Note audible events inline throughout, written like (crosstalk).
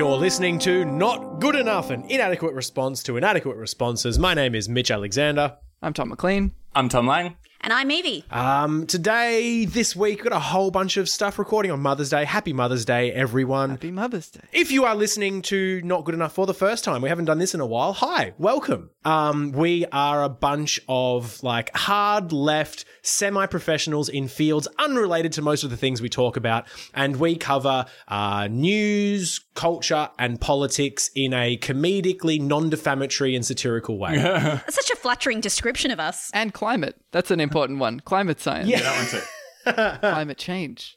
You're listening to Not Good Enough, an inadequate response to inadequate responses. My name is Mitch Alexander. I'm Tom McLean. I'm Tom Lang. And I'm Evie. Um, today, this week, we've got a whole bunch of stuff recording on Mother's Day. Happy Mother's Day, everyone. Happy Mother's Day. If you are listening to Not Good Enough for the first time, we haven't done this in a while. Hi, welcome. Um, we are a bunch of like hard left semi professionals in fields unrelated to most of the things we talk about. And we cover uh, news, culture, and politics in a comedically non defamatory and satirical way. (laughs) That's such a flattering description of us. And climate. That's an important one. Climate science. Yeah. That one too. (laughs) Climate change.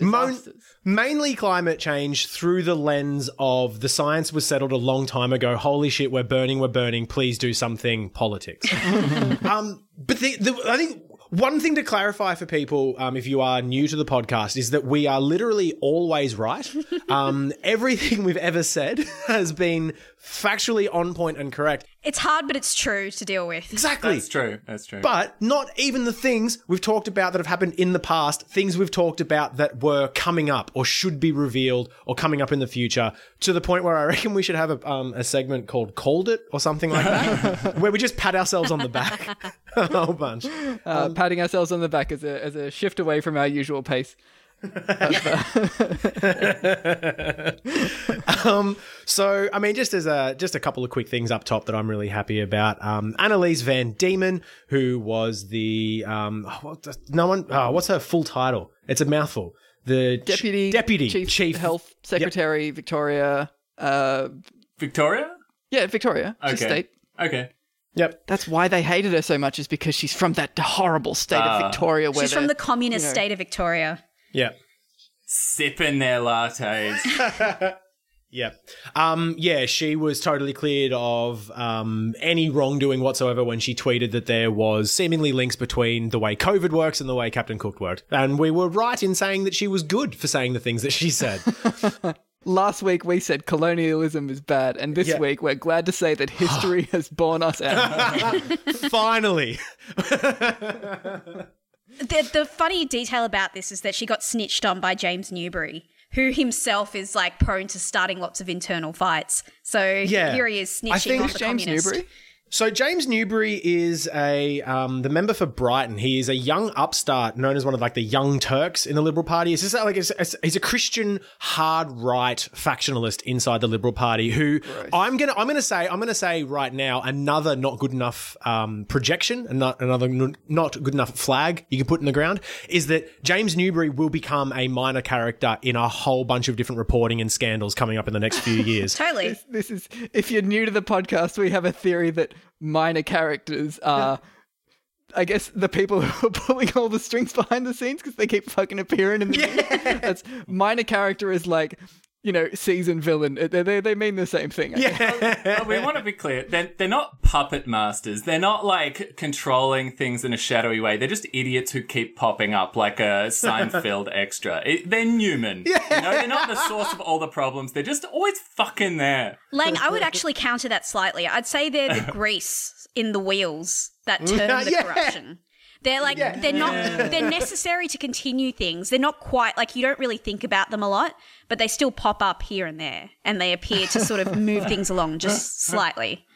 Mo- Disasters. mainly climate change through the lens of the science was settled a long time ago. Holy shit, we're burning, we're burning. Please do something. Politics. (laughs) um, but the, the, I think one thing to clarify for people, um, if you are new to the podcast, is that we are literally always right. (laughs) Um, everything we've ever said has been factually on point and correct. It's hard, but it's true to deal with. Exactly. That's true. That's true. But not even the things we've talked about that have happened in the past, things we've talked about that were coming up or should be revealed or coming up in the future, to the point where I (laughs) reckon we should have a, um, a segment called Called It or something like that, (laughs) where we just pat ourselves on the back (laughs) a whole bunch. Uh, patting ourselves on the back as a, as a shift away from our usual pace. (laughs) Um, so, I mean, just as a just a couple of quick things up top that I'm really happy about. Um, Annaliese Van Diemen, who was the um, oh, what the- no one, oh, what's her full title? It's a mouthful. The ch- Deputy, deputy Chief, chief Health Secretary, Victoria. Uh, Victoria? yeah, Victoria. She's Okay. state. Okay. Yep. That's why they hated her so much, is because she's from that horrible state Ah. of Victoria. Where She's from the communist you know. state of Victoria. Yep. Sipping their lattes. (laughs) yeah. Um, yeah, she was totally cleared of um, any wrongdoing whatsoever when she tweeted that there was seemingly links between the way COVID works and the way Captain Cook worked. And we were right in saying that she was good for saying the things that she said. (laughs) Last week we said colonialism is bad, and this Yeah. week we're glad to say that history (gasps) has borne us out. (laughs) Finally. The, the funny detail about this is that she got snitched on by James Newbury, who himself is like prone to starting lots of internal fights. So Yeah. here he is snitching I think on the James communist. Newbury. So James Newbury is a um, the member for Brighton. He is a young upstart known as one of like the Young Turks in the Liberal Party. It's just like it's, it's, he's a Christian hard right factionalist inside the Liberal Party. Who I'm gonna I'm gonna say I'm gonna say right now another not good enough um, projection and not another not good enough flag you can put in the ground is that James Newbury will become a minor character in a whole bunch of different reporting and scandals coming up in the next few (laughs) years. Totally. This is if you're new to the podcast, we have a theory that minor characters are I guess the people who are (laughs) pulling all the strings behind the scenes because they keep fucking appearing in the (laughs) movie. (laughs) That's minor character is like, you know, season villain. Uh, they, they, they mean the same thing. I guess. But we want to be clear. They're, they're not puppet masters. They're not like controlling things in a shadowy way. They're just idiots who keep popping up like a Seinfeld (laughs) extra. It, they're Newman. You know, they're not the source of all the problems. They're just always fucking there. Lang, I would actually counter that slightly. I'd say they're the (laughs) grease in the wheels that turn the Yeah. corruption. They're like they're not they're necessary to continue things. They're not quite like you don't really think about them a lot, but they still pop up here and there and they appear to sort of move things along just slightly.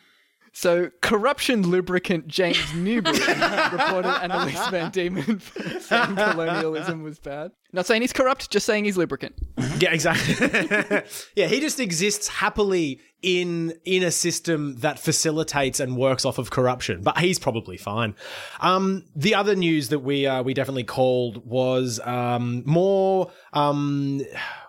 So, corruption lubricant James Newbury (laughs) reported Annaliese Van Diemen saying colonialism was bad. Not saying he's corrupt, just saying he's lubricant. Yeah, exactly. (laughs) yeah, he just exists happily in in a system that facilitates and works off of corruption. But he's probably fine. Um, the other news that we uh, we definitely called was um, more. Um,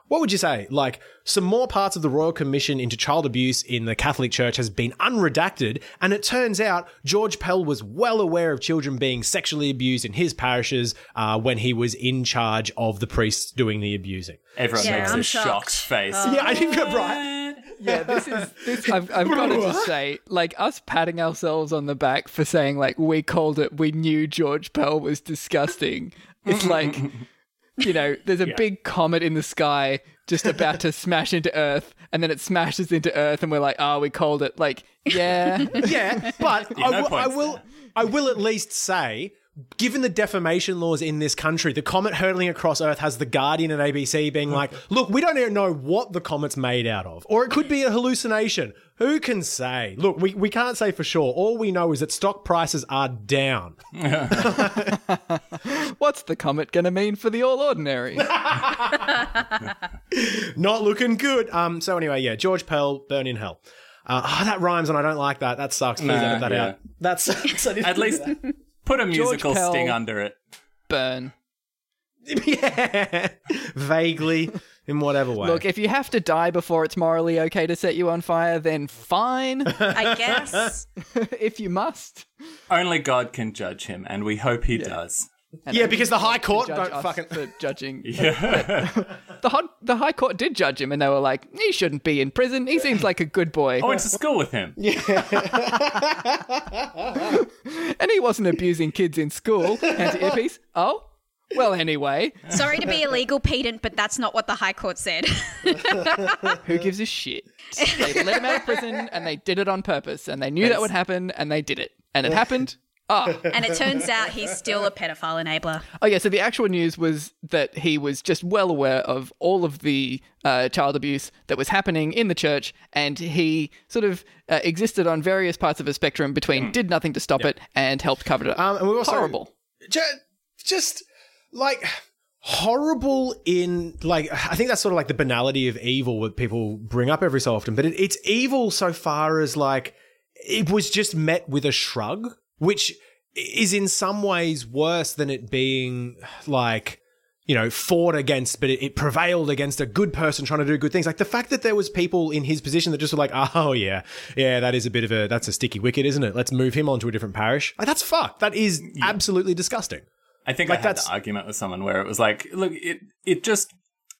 what would you say? Like some more parts of the Royal Commission into child abuse in the Catholic Church has been unredacted, and it turns out George Pell was well aware of children being sexually abused in his parishes uh, when he was in charge of the priests doing the abusing. Everyone Yeah, makes I'm a shocked shocked. face. Yeah, I didn't go right. Yeah, this is this. I've, I've got to just say, like us patting ourselves on the back for saying like we called it, we knew George Pell was disgusting. It's like, (laughs) you know, there's a big comet in the sky just about to smash into Earth, and then it smashes into Earth, and we're like, oh, we called it. Like, yeah, (laughs) yeah, but Yeah, I no will- will, there. I will at least say given the defamation laws in this country, the comet hurtling across Earth has the Guardian and ABC being like, "Look, we don't even know what the comet's made out of, or it could be a hallucination. Who can say? Look, we, we can't say for sure. All we know is that stock prices are down. (laughs) What's the comet going to mean for the all ordinary? (laughs) Not looking good. Um. So anyway, yeah, George Pell, burn in hell. Uh, oh, that rhymes, and I don't like that. That sucks. Please Nah, edit that yeah. out. That sucks. At least that. Put a musical Pell. sting under it. Burn. (laughs) yeah, vaguely in whatever way. Look, if you have to die before it's morally okay to set you on fire, then fine. (laughs) I guess. (laughs) if you must. Only God can judge him, and we hope he does. And yeah, because the High Court don't fucking. for judging. (laughs) Yeah. (laughs) The hot, the High Court did judge him, and they were like, "He shouldn't be in prison. He seems like a good boy, I went to school with him. (laughs) Yeah. and he wasn't abusing kids in school." Anti-hippies. Oh, well. Anyway, Sorry to be a legal pedant, but that's not what the High Court said. who gives a shit? They let him out of prison, and they did it on purpose, and they knew that would happen, and they did it, and it happened. Ah, and it turns out he's still a pedophile enabler. Oh yeah, so the actual news was that he was just well aware of all of the uh, child abuse that was happening in the church, and he sort of uh, existed on various parts of a spectrum between did nothing to stop it and helped cover it up. Um, and we also Horrible. ju- just like horrible in like I think that's sort of like the banality of evil that people bring up every so often, but it, it's evil so far as like it was just met with a shrug, which is in some ways worse than it being like you know fought against but it, it prevailed against a good person trying to do good things. Like the fact that there was people in his position that just were like oh yeah. Yeah that is a bit of a that's a sticky wicket isn't it? Let's move him on to a different parish. Like that's fucked. That is absolutely disgusting. I think Like, I had that's- the argument with someone where it was like, look, it it just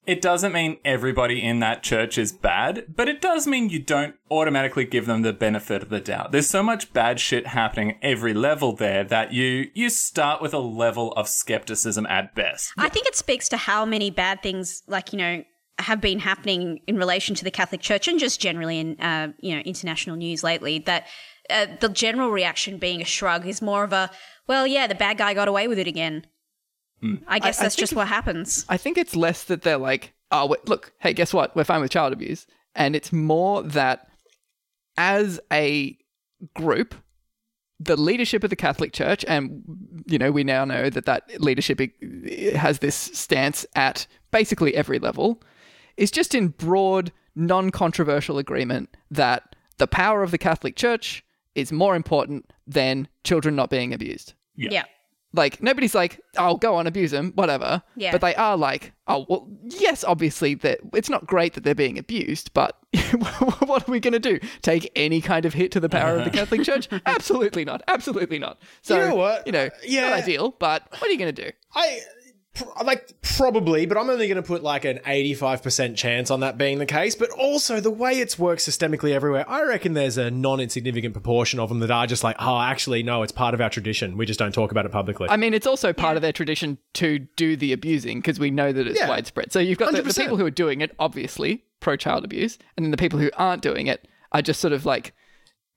it doesn't mean everybody in that church is bad, but it does mean you don't automatically give them the benefit of the doubt. There's so much bad shit happening every level there that you you start with a level of skepticism at best. I think it speaks to how many bad things, like, you know, have been happening in relation to the Catholic Church and just generally in, uh, you know, international news lately that uh, the general reaction being a shrug is more of a, well, yeah, the bad guy got away with it again. I guess I that's think just what happens. I think it's less that they're like, oh, wait, look, hey, guess what? We're fine with child abuse. And it's more that as a group, the leadership of the Catholic Church, and, you know, we now know that that leadership has this stance at basically every level, is just in broad, non controversial agreement that the power of the Catholic Church is more important than children not being abused Yeah. Like nobody's like oh go on abuse them whatever Yeah. but they are like oh well yes obviously that it's not great that they're being abused but (laughs) what are we going to do take any kind of hit to the power of the (laughs) catholic church absolutely not absolutely not so You know what? you know Yeah. not ideal but what are you going to do I like probably, but I'm only going to put like an 85% chance on that being the case. But also the way it's worked systemically everywhere, I reckon there's a non-insignificant proportion of them that are just like, oh, actually, no, it's part of our tradition. We just don't talk about it publicly. I mean, it's also part of their tradition to do the abusing because we know that it's Yeah. widespread. So you've got the, the people who are doing it, obviously pro child abuse, and then the people who aren't doing it are just sort of like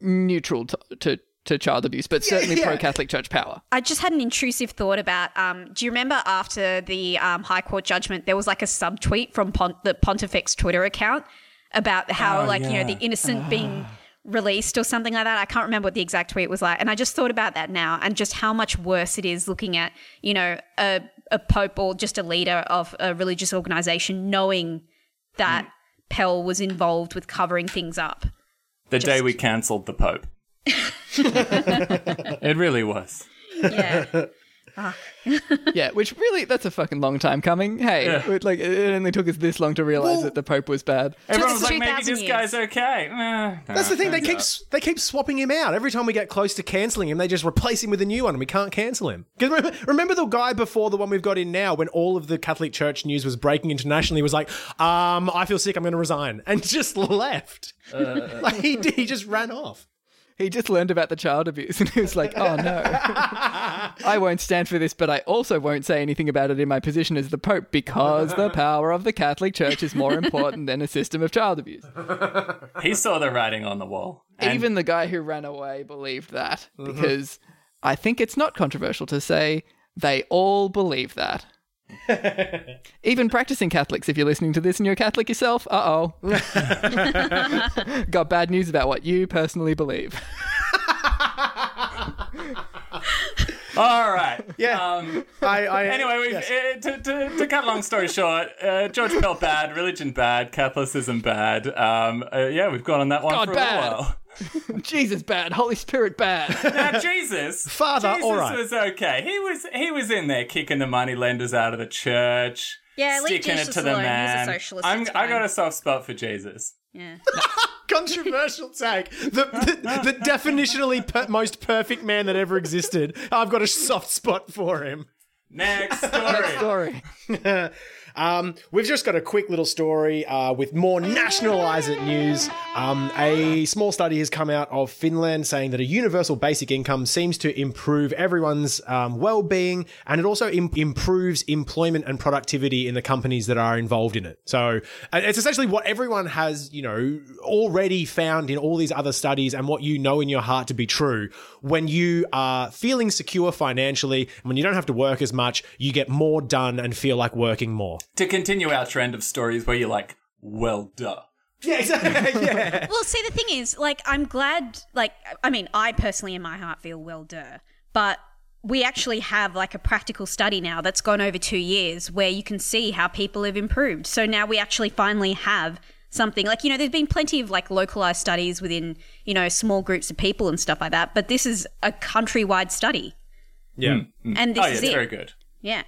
neutral to to, to child abuse, but certainly yeah. pro Catholic Church power. I just had an intrusive thought about. Um, do you remember after the um, High Court judgment, there was like a subtweet from Pont- the Pontifex Twitter account about how, Oh, like, you know, the innocent being released or something like that. I can't remember what the exact tweet was like. And I just thought about that now and just how much worse it is looking at, you know, a, a pope or just a leader of a religious organization knowing that Pell was involved with covering things up. The day we cancelled the Pope. (laughs) it really was. Yeah. (laughs) yeah, which really that's a fucking long time coming. Hey, it, like it only took us this long to realize that the Pope was bad. Everyone was like, maybe this years. guy's okay. That's the thing. They keep out. s- they keep swapping him out every time we get close to canceling him. They just replace him with a new one, and we can't cancel him. 'Cause remember, remember the guy before the one we've got in now, when all of the Catholic Church news was breaking internationally, was like, "Um, I feel sick. I'm going to resign," and (laughs) just left. like he, he just ran off. He just learned about the child abuse (laughs) and he was like, "Oh no, (laughs) I won't stand for this, but I also won't say anything about it in my position as the Pope because the (laughs) power of the Catholic Church is more important than a system of child abuse." He saw the writing on the wall. And Even the guy who ran away believed that uh-huh. because I think it's not controversial to say they all believe that. (laughs) Even practicing Catholics, if you're listening to this and you're a Catholic yourself, uh oh. (laughs) Got bad news about what you personally believe. (laughs) All right. Yeah. Um, I, I, anyway, we've, yes. uh, to, to, to cut a long story short, uh, George Pell bad, religion bad, Catholicism bad. Um, uh, yeah, we've gone on that one God, for a bad. while. (laughs) Jesus bad, Holy Spirit bad. (laughs) Now, Jesus, Father, Jesus all right. was okay. He was he was in there kicking the money lenders out of the church. Yeah, sticking Jesus it to the alone. He's a man. socialist, I'm, I got a soft spot for Jesus. Yeah. (laughs) controversial take. The, the, the definitionally per- most perfect man that ever existed. I've got a soft spot for him. Next story. Sorry. Um, we've just got a quick little story uh, with more nationalise it news. Um, a small study has come out of Finland saying that a universal basic income seems to improve everyone's um, well-being, and it also im- improves employment and productivity in the companies that are involved in it. So it's essentially what everyone has, you know, already found in all these other studies, and what you know in your heart to be true. When you are feeling secure financially, and when you don't have to work as much, you get more done and feel like working more. To continue our trend of stories where you're like, well, duh. Yeah, exactly. (laughs) yeah. Well, see, the thing is, like, I'm glad, like, I mean, I personally in my heart feel well, duh. But we actually have, like, a practical study now that's gone over two years where you can see how people have improved. So now we actually finally have something. Like, you know, there's been plenty of, like, localized studies within, you know, small groups of people and stuff like that. But this is a countrywide study. Yeah. Hmm, hmm. And this oh, yeah, is it's it. very good. Yeah.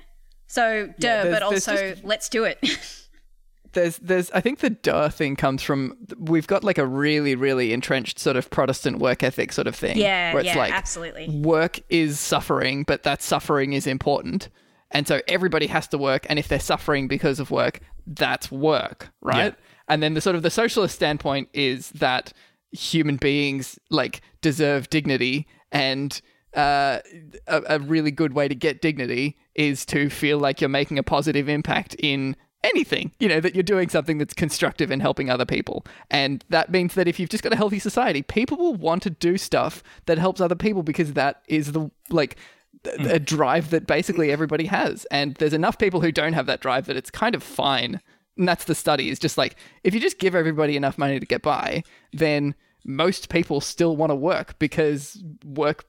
So, duh, there's- but there's also, just- let's do it. (laughs) there's there's I think the duh thing comes from we've got like a really really entrenched sort of Protestant work ethic sort of thing. Yeah, where it's yeah, like absolutely. work is suffering, but that suffering is important, and so everybody has to work. And if they're suffering because of work, that's work, right? And then the sort of the socialist standpoint is that human beings like deserve dignity and. Uh, a, a really good way to get dignity is to feel like you're making a positive impact in anything, you know, that you're doing something that's constructive and helping other people. And that means that if you've just got a healthy society, people will want to do stuff that helps other people because that is the, like, th- a drive that basically everybody has. And there's enough people who don't have that drive that it's kind of fine. And that's the study is just like, if you just give everybody enough money to get by, then most people still want to work because work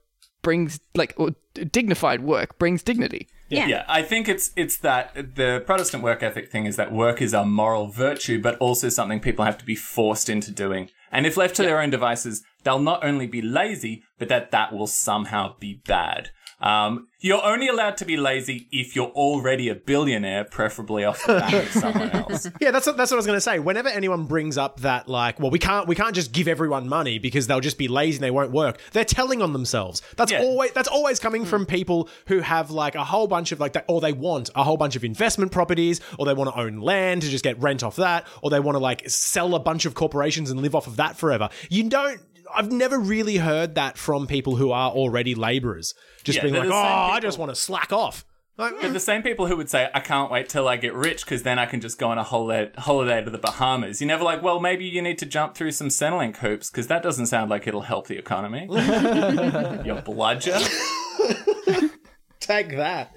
brings, like, or dignified work brings dignity. Yeah. Yeah, I think it's it's that the Protestant work ethic thing is that work is a moral virtue, but also something people have to be forced into doing. And if left to their own devices, they'll not only be lazy, but that that will somehow be bad. Um, you're only allowed to be lazy if you're already a billionaire, preferably off the back of someone (laughs) else. Yeah, that's what, that's what I was going to say. Whenever anyone brings up that, like, well, we can't we can't just give everyone money because they'll just be lazy and they won't work. They're telling on themselves. That's Yeah. always that's always coming from people who have like a whole bunch of like that, or they want a whole bunch of investment properties, or they want to own land to just get rent off that, or they want to like sell a bunch of corporations and live off of that forever. You don't. I've never really heard that from people who are already laborers, just Yeah, being like, "Oh, I just want to slack off." Like, the same people who would say, I can't wait till I get rich because then I can just go on a holiday, holiday to the Bahamas. You're never like, well, maybe you need to jump through some Centrelink hoops because that doesn't sound like it'll help the economy. (laughs) Your bludger. (laughs) take that.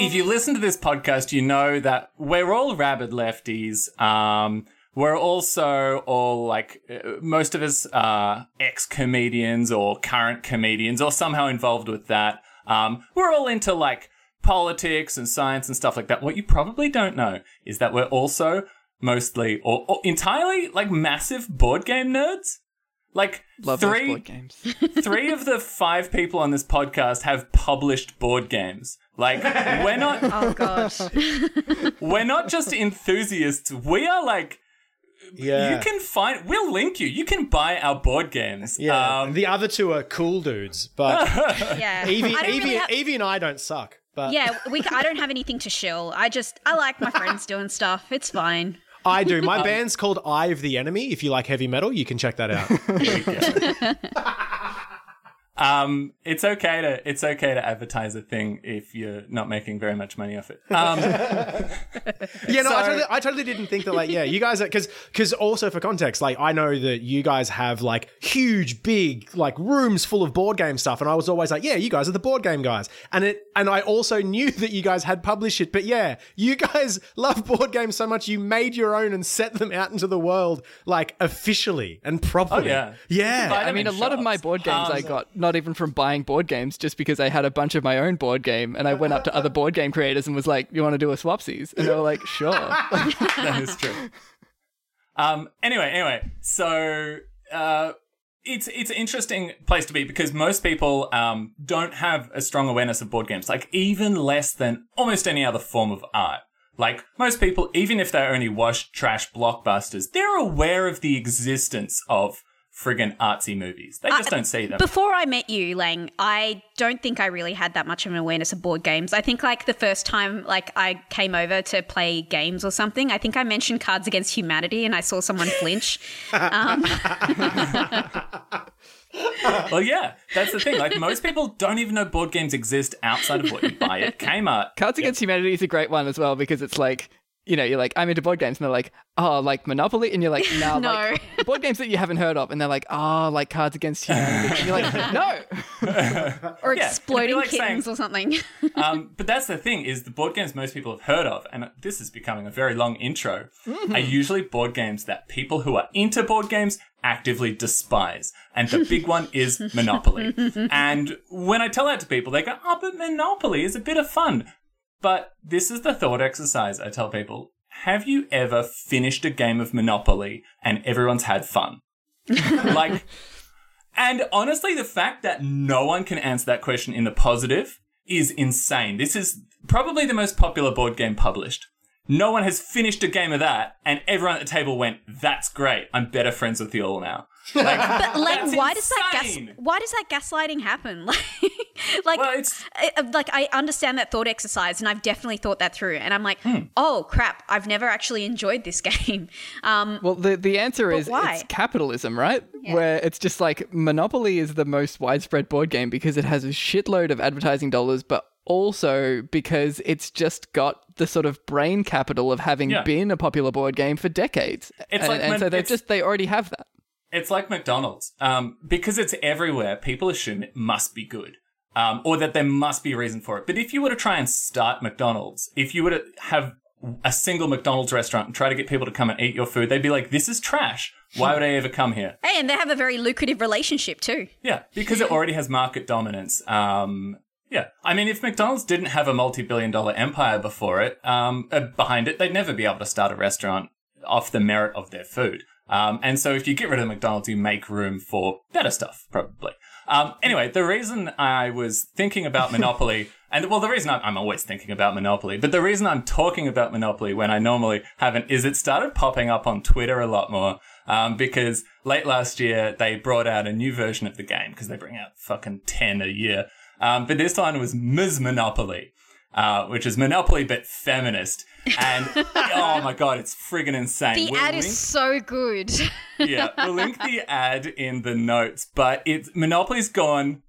If you listen to this podcast, you know that we're all rabid lefties. Um, we're also all like, uh, most of us are ex comedians or current comedians or somehow involved with that. Um, we're all into like politics and science and stuff like that. What you probably don't know is that we're also mostly or, or entirely like massive board game nerds. Like Love three, board games. (laughs) three of the five people on this podcast have published board games. Like we're not (laughs) oh, gosh. we're not just enthusiasts. We are like Yeah. you can find we'll link you. You can buy our board games. Yeah, Um, the other two are cool dudes, but (laughs) Yeah. Evie, Evie, really have- Evie and I don't suck. But Yeah, we. I don't have anything to shill. I just I like my friends doing stuff. It's fine. I do. My (laughs) band's called Eye of the Enemy. If you like heavy metal, you can check that out. Um, it's okay to it's okay to advertise a thing if you're not making very much money off it. (laughs) Um, Yeah, no, I, totally, I totally didn't think that. Like, yeah, you guys, because because also for context, like I know that you guys have like huge, big, like rooms full of board game stuff, and I was always like, yeah, you guys are the board game guys, and it, and I also knew (laughs) that you guys had published it, but yeah, you guys (laughs) love board games so much, you made your own and set them out into the world like officially and properly. Oh, yeah. yeah. I mean, a in lot of my board games I Um, got not even from buying board games, just because I had a bunch of my own board game, and I went up to other board game creators and was like, "You want to do a swapsies?" And they were like, "Sure." (laughs) that is true. Um. Anyway, anyway, so uh, it's it's an interesting place to be because most people um don't have a strong awareness of board games, like even less than almost any other form of art. Like most people, even if they're only wash trash blockbusters, they're aware of the existence of friggin' artsy movies. They just don't see them. Before I met you, Lang, I don't think I really had that much of an awareness of board games. I think like the first time like I came over to play games or something, I think I mentioned Cards Against Humanity and I saw someone flinch. (laughs) Um, (laughs) well, yeah, that's the thing. Like most people don't even know board games exist outside of what you buy at Kmart. Cards Against Humanity is a great one as well because it's like, you know, you're like, I'm into board games, and they're like, oh, like Monopoly, and you're like, (laughs) no, No. (laughs) like board games that you haven't heard of, and they're like, oh, like Cards Against Humanity, and you're like, (laughs) no. or Yeah, exploding it'd like kittens saying- or something. Um, but that's the thing is the board games most people have heard of, and this is becoming a very long intro, are usually board games that people who are into board games actively despise. And the big one is Monopoly. and when I tell that to people, they go, oh, but Monopoly is a bit of fun. But this is the thought exercise I tell people. Have you ever finished a game of Monopoly and everyone's had fun? (laughs) like, and honestly, the fact that no one can answer that question in the positive is insane. This is probably the most popular board game published. No one has finished a game of that, and everyone at the table went, "That's great. I'm better friends with you all now." Like, But like, That's why does that gas? Why does that gaslighting happen? (laughs) Like, like, Well, it's- I- I- like I understand that thought exercise, and I've definitely thought that through. And I'm like, Hmm. oh crap, I've never actually enjoyed this (laughs) game. Um, Well, the the answer is why? it's capitalism, right? Where it's just like Monopoly is the most widespread board game because it has a shitload of advertising dollars, but also because it's just got the sort of brain capital of having Yeah. been a popular board game for decades. It's and, like and so they it's- just they already have that. It's like McDonald's. Um, because it's everywhere, people assume it must be good. Um, or that there must be a reason for it. But if you were to try and start McDonald's, if you were to have a single McDonald's restaurant and try to get people to come and eat your food, they'd be like, this is trash. Why would I ever come here? hey, and they have a very lucrative relationship too. Yeah, because it already has market dominance. Um, yeah, I mean, if McDonald's didn't have a multi-billion-dollar empire before it, um, uh, behind it, they'd never be able to start a restaurant off the merit of their food. Um, and so if you get rid of McDonald's, you make room for better stuff, probably. Um, anyway, the reason I was thinking about (laughs) Monopoly, and well, the reason I'm, I'm always thinking about Monopoly, but the reason I'm talking about Monopoly when I normally haven't is it started popping up on Twitter a lot more. Um, because late last year they brought out a new version of the game because they bring out fucking 10 a year. Um, but this one was Ms. Monopoly, uh, which is Monopoly but feminist. And oh my god, it's friggin' insane. The We'll ad link- is so good. (laughs) yeah, we'll link the ad in the notes. But it's Monopoly's gone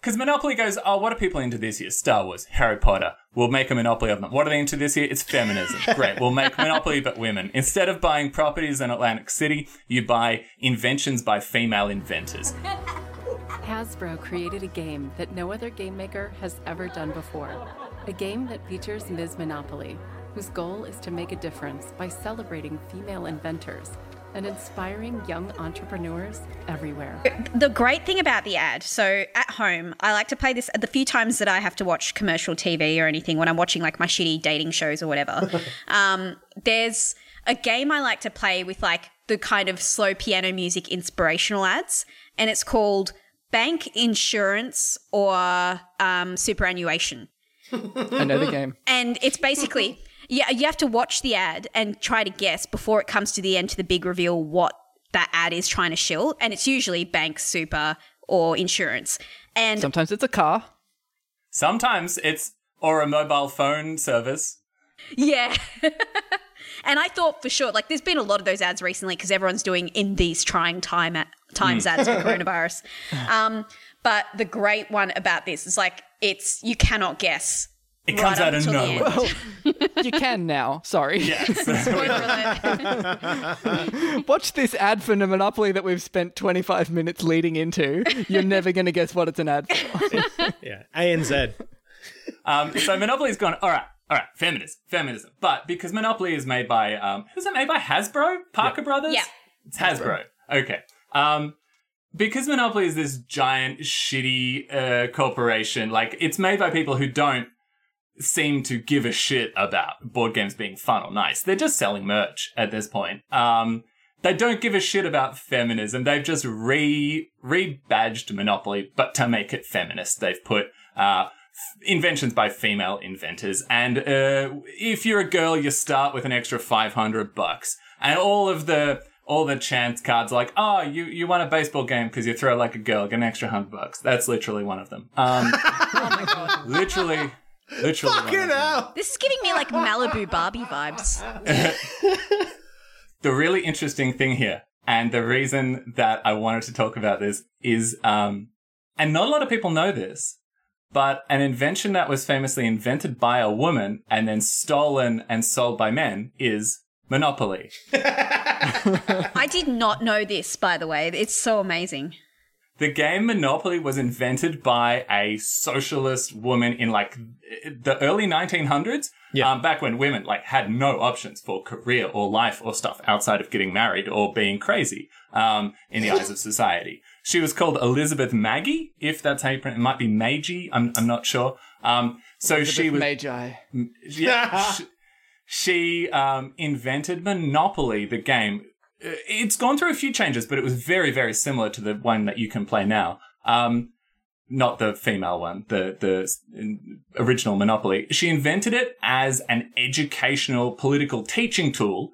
because Monopoly goes, oh, what are people into this year? Star Wars, Harry Potter. We'll make a Monopoly of them. What are they into this year? It's feminism. Great. We'll make Monopoly but women. Instead of buying properties in Atlantic City, you buy inventions by female inventors. Hasbro created a game that no other game maker has ever done before. A game that features Ms. Monopoly, whose goal is to make a difference by celebrating female inventors and inspiring young entrepreneurs everywhere. the great thing about the ad, so at home, I like to play this the few times that I have to watch commercial TV or anything when I'm watching like my shitty dating shows or whatever. (laughs) um, there's a game I like to play with like the kind of slow piano music inspirational ads, and it's called Bank Insurance or um, Superannuation. I know the (laughs) game. And it's basically yeah, you have to watch the ad and try to guess before it comes to the end to the big reveal what that ad is trying to shill. And it's usually bank, super, or insurance. And Sometimes it's a car. Sometimes it's or a mobile phone service. yeah. (laughs) And I thought for sure, like, there's been a lot of those ads recently because everyone's doing in these trying time at, times Hmm. ads for (laughs) coronavirus. Um, but the great one about this is like, it's you cannot guess. It comes right out up of the nowhere. end. you can now. Sorry. (laughs) Spoiler alert. (laughs) Watch this ad for the Monopoly that we've spent 25 minutes leading into. You're never going to guess what it's an ad for. (laughs) Yeah, ANZ. Um, so Monopoly's gone, all right, all right, feminism, feminism. But because Monopoly is made by, um, who's it made by? Hasbro? Parker Brothers? Yeah. It's Hasbro. Okay. Um, because Monopoly is this giant, shitty uh, corporation, like, it's made by people who don't seem to give a shit about board games being fun or nice. They're just selling merch at this point. Um, they don't give a shit about feminism. They've just re rebadged Monopoly, but to make it feminist, they've put uh, inventions by female inventors. And uh, if you're a girl, you start with an extra five hundred bucks, and all of the all the chance cards like, oh, you you won a baseball game because you throw like a girl, get an extra hundred bucks. That's literally one of them. Um, (laughs) literally, literally. Fucking them. hell. this is giving me like Malibu Barbie vibes. (laughs) the really interesting thing here, and the reason that I wanted to talk about this is, um, and not a lot of people know this, but an invention that was famously invented by a woman and then stolen and sold by men is Monopoly. (laughs) (laughs) I did not know this, by the way. It's so amazing. The game Monopoly was invented by a socialist woman in like the early 1900s. Yeah. Um, back when women like had no options for career or life or stuff outside of getting married or being crazy, um, in the eyes of society. She was called Elizabeth Magie, if that's how you pronounce it. It might be Maggie. I'm, I'm not sure. Um, so she was, Magi. yeah, (laughs) she, she um, invented Monopoly, the game. Uh, It's gone through a few changes, but it was very, very similar to the one that you can play now. Um, not the female one, the the original Monopoly. She invented it as an educational political teaching tool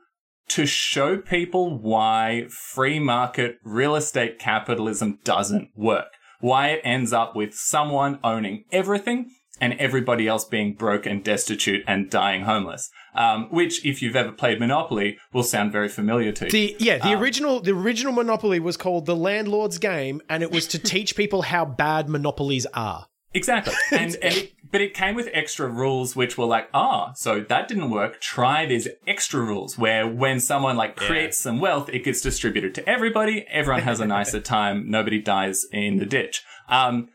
to show people why free market real estate capitalism doesn't work. Why it ends up with someone owning everything and everybody else being broke and destitute and dying homeless. Um, which, if you've ever played Monopoly, will sound very familiar to you. The yeah, Um, the original the original Monopoly was called the Landlord's Game, and it was to (laughs) teach people how bad monopolies are. Exactly. (laughs) And, and it, but it came with extra rules which were like, ah, so that didn't work. Try these extra rules where when someone like creates some wealth, it gets distributed to everybody. Everyone has a (laughs) nicer time. Nobody dies in the ditch. Um,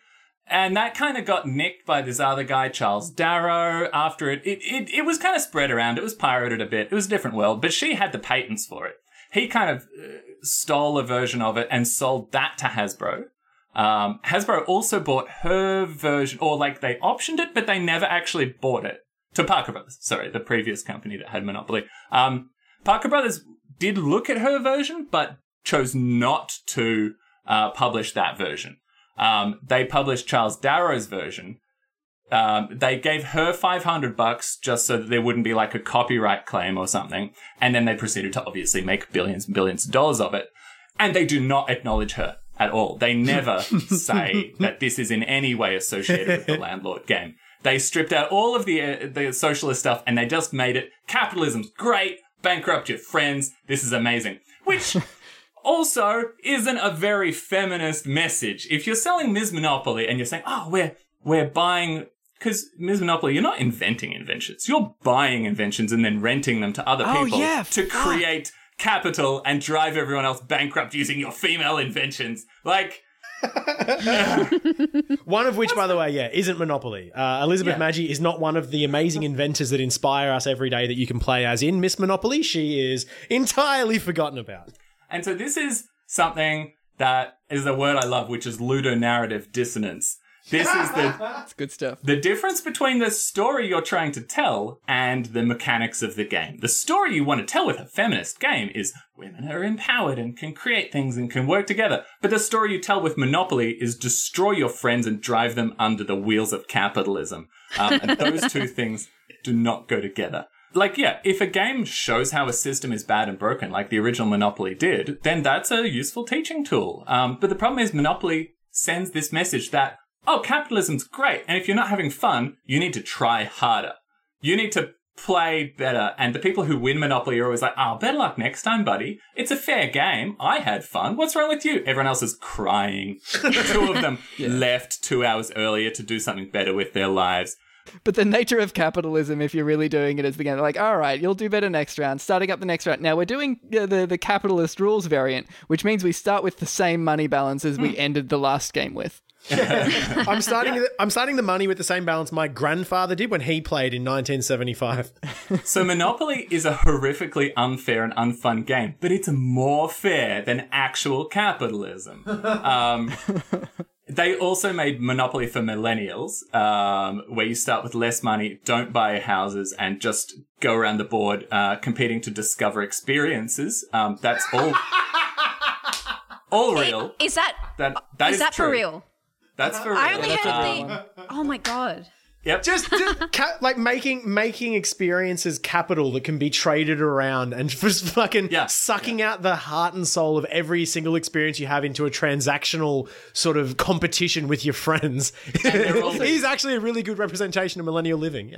and that kind of got nicked by this other guy, Charles Darrow, after it, it, it, it was kind of spread around. It was pirated a bit. It was a different world, but she had the patents for it. He kind of uh, stole a version of it and sold that to Hasbro. Um, Hasbro also bought her version, or like they optioned it, but they never actually bought it to Parker Brothers. Sorry, the previous company that had Monopoly. Um, Parker Brothers did look at her version, but chose not to uh, publish that version. Um, they published Charles Darrow's version. Um, they gave her 500 bucks just so that there wouldn't be like a copyright claim or something. And then they proceeded to obviously make billions and billions of dollars of it. And they do not acknowledge her at all. They never (laughs) say that this is in any way associated with the (laughs) landlord game. They stripped out all of the uh, the socialist stuff and they just made it capitalism's great, bankrupt your friends. This is amazing. Which (laughs) also isn't a very feminist message. If you're selling Ms. Monopoly and you're saying, "Oh, we're we're buying," because Ms. Monopoly, you're not inventing inventions. You're buying inventions and then renting them to other Oh, people yeah, to fuck. create capital and drive everyone else bankrupt using your female inventions. Like, (laughs) One of which, by the way, yeah, isn't Monopoly. Uh, Elizabeth Yeah. Magie is not one of the amazing inventors that inspire us every day that you can play as in Miss Monopoly. She is entirely forgotten about. And so this is something that is a word I love, which is ludonarrative dissonance. This is the (laughs) It's good stuff. the difference between the story you're trying to tell and the mechanics of the game. The story you want to tell with a feminist game is women are empowered and can create things and can work together. But the story you tell with Monopoly is destroy your friends and drive them under the wheels of capitalism. Um, and those two (laughs) things do not go together. Like, yeah, if a game shows how a system is bad and broken, like the original Monopoly did, then that's a useful teaching tool. Um, but the problem is Monopoly sends this message that, oh, capitalism's great. And if you're not having fun, you need to try harder. You need to play better. And the people who win Monopoly are always like, oh, better luck next time, buddy. It's a fair game. I had fun. What's wrong with you? Everyone else is crying. (laughs) two of them left two hours earlier to do something better with their lives. But the nature of capitalism, if you're really doing it as the game, like, all right, you'll do better next round, starting up the next round. Now we're doing uh, the the capitalist rules variant, which means we start with the same money balance as we ended the last game with. (laughs) I'm starting. The, I'm starting the money with the same balance my grandfather did when he played in 1975. (laughs) So Monopoly is a horrifically unfair and unfun game, but it's more fair than actual capitalism. (laughs) Um, they also made Monopoly for millennials, um, where you start with less money, don't buy houses, and just go around the board uh, competing to discover experiences. Um, that's all. (laughs) All real. Is that That that is is that for real? That's for real. I only that's heard a the. Oh my god. Yep. just, just (laughs) ca- like making making experiences capital that can be traded around and (laughs) just fucking Yeah. sucking out the heart and soul of every single experience you have into a transactional sort of competition with your friends. (laughs) He's actually a really good representation of millennial living.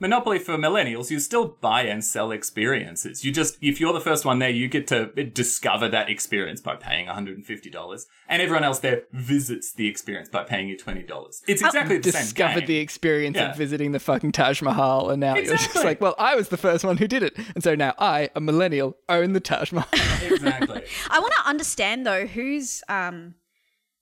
Monopoly for millennials, you still buy and sell experiences. You just, if you're the first one there, you get to discover that experience by paying $150, and everyone else there visits the experience by paying you $20. It's exactly the same Discovered game. the experience Yeah. of visiting the fucking Taj Mahal, and now you're just like, well, I was the first one who did it, and so now I, a millennial, own the Taj Mahal. exactly. (laughs) I want to understand though who's um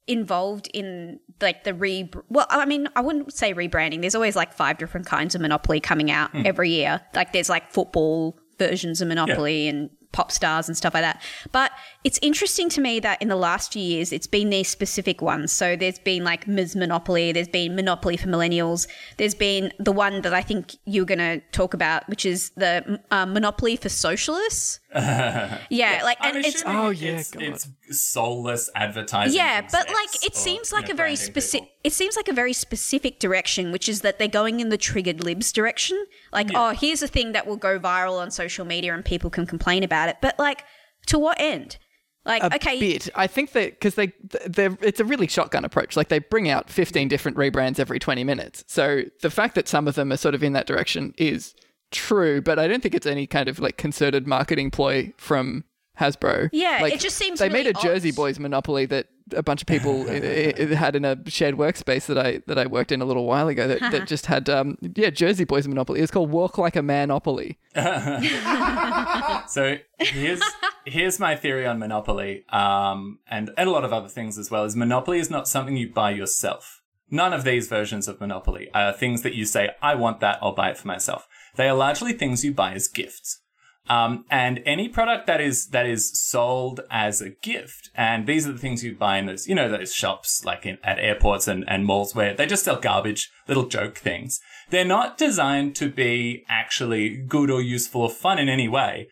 involved in like the re well I mean I wouldn't say rebranding. There's always like five different kinds of monopoly coming out every year. Like there's like football versions of monopoly and pop stars and stuff like that. But it's interesting to me that in the last few years it's been these specific ones. So there's been like Ms. Monopoly there's been Monopoly for millennials there's been the one that I think you're going to talk about which is the uh, Monopoly for socialists (laughs) yeah, like and it's Oh, yeah, it's, it's soulless advertising. yeah, but like it seems like a very specific. It seems like a very specific direction, which is that they're going in the triggered libs direction. Like, oh, here's a thing that will go viral on social media and people can complain about it. But like, to what end? Like, a okay, bit. I think that because they they it's a really shotgun approach. Like they bring out fifteen different rebrands every twenty minutes. So the fact that some of them are sort of in that direction is true, but I don't think it's any kind of like concerted marketing ploy from Hasbro. Yeah, like, it just seems they really made a Jersey odd. Boys Monopoly that a bunch of people (laughs) i- i- had in a shared workspace that I that I worked in a little while ago that, that (laughs) just had um yeah Jersey Boys Monopoly. It's called Walk Like a Manopoly. (laughs) So here's here's my theory on Monopoly, um, and and a lot of other things as well. Is Monopoly is not something you buy yourself. None of these versions of Monopoly are things that you say, "I want that, I'll buy it for myself." They are largely things you buy as gifts. Um, and any product that is that is sold as a gift, and these are the things you buy in those, you know, those shops like in, at airports and, and malls where they just sell garbage, little joke things. They're not designed to be actually good or useful or fun in any way.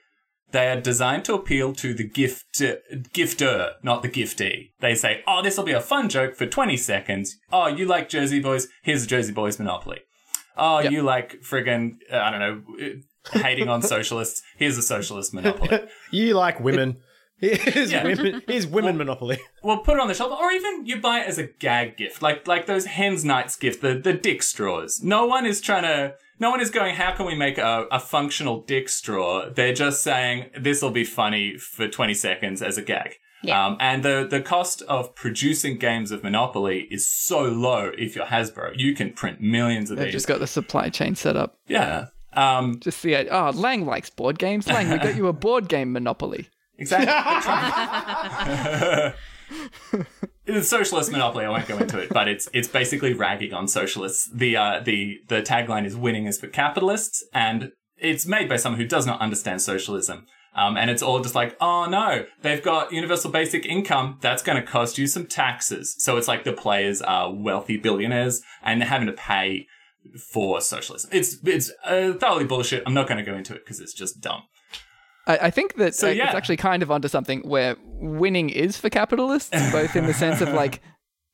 They are designed to appeal to the gift gifter, not the giftee. They say, "Oh, this will be a fun joke for 20 seconds. Oh, you like Jersey Boys? Here's a Jersey Boys Monopoly. Oh, you like friggin' uh, I don't know, uh, hating on socialists? Here's a socialist Monopoly. (laughs) you like women. Here's Yeah. women. Here's women monopoly. well, put it on the shelf, or even you buy it as a gag gift, like like those hens nights gift, the the dick straws. No one is trying to. No one is going, how can we make a, a functional dick straw? They're just saying, this will be funny for 20 seconds as a gag. Yeah. Um, and the, the cost of producing games of Monopoly is so low if you're Hasbro. You can print millions of They've these. just got the supply chain set up. yeah. Um, Just the oh Lang likes board games. Lang, we got you a (laughs) board game Monopoly. Exactly. (laughs) (laughs) It's socialist monopoly. I won't go into it, but it's it's basically ragging on socialists. The uh, the the tagline is "Winning is for capitalists," and it's made by someone who does not understand socialism. Um, and it's all just like, oh no, they've got universal basic income. That's going to cost you some taxes. So it's like the players are wealthy billionaires and they're having to pay for socialism. It's it's uh, thoroughly bullshit. I'm not going to go into it because it's just dumb. I, I think that So, uh, yeah. it's actually kind of onto something where winning is for capitalists, both in the sense of like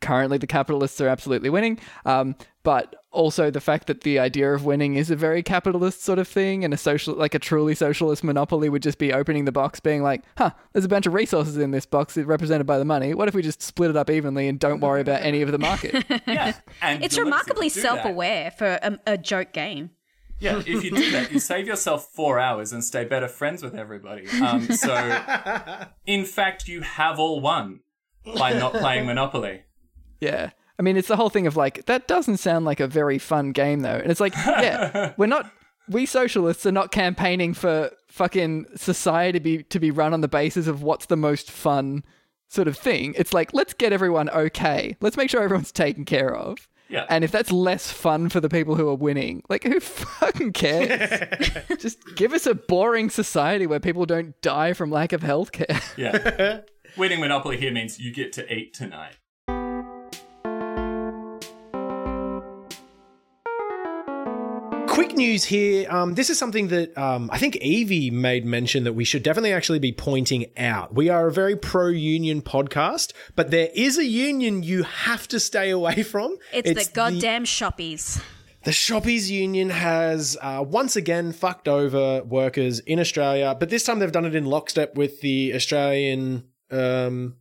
currently the capitalists are absolutely winning, um, but also the fact that the idea of winning is a very capitalist sort of thing, and a social, like a truly socialist monopoly would just be opening the box, being like, "Huh, there's a bunch of resources in this box represented by the money. What if we just split it up evenly and don't worry about any of the market?" (laughs) Yeah, and it's remarkably listening to do that. self-aware for a, a joke game. Yeah, if you do that, you save yourself four hours and stay better friends with everybody. Um, so, (laughs) in fact, you have all won by not playing Monopoly. Yeah. I mean, it's the whole thing of like, that doesn't sound like a very fun game, though. And it's like, yeah, (laughs) we're not, we socialists are not campaigning for fucking society to be, to be run on the basis of what's the most fun sort of thing. It's like, let's get everyone okay. Let's make sure everyone's taken care of. Yeah. And if that's less fun for the people who are winning, like who fucking cares? (laughs) Just give us a boring society where people don't die from lack of healthcare. Yeah. (laughs) Winning Monopoly here means you get to eat tonight. Quick news here. Um, this is something that um, I think Evie made mention that we should definitely actually be pointing out. We are a very pro union podcast, but there is a union you have to stay away (laughs) from. It's, the goddamn shoppies. The Shoppies Union has uh, once again fucked over workers in Australia, but this time they've done it in lockstep with the Australian. Um,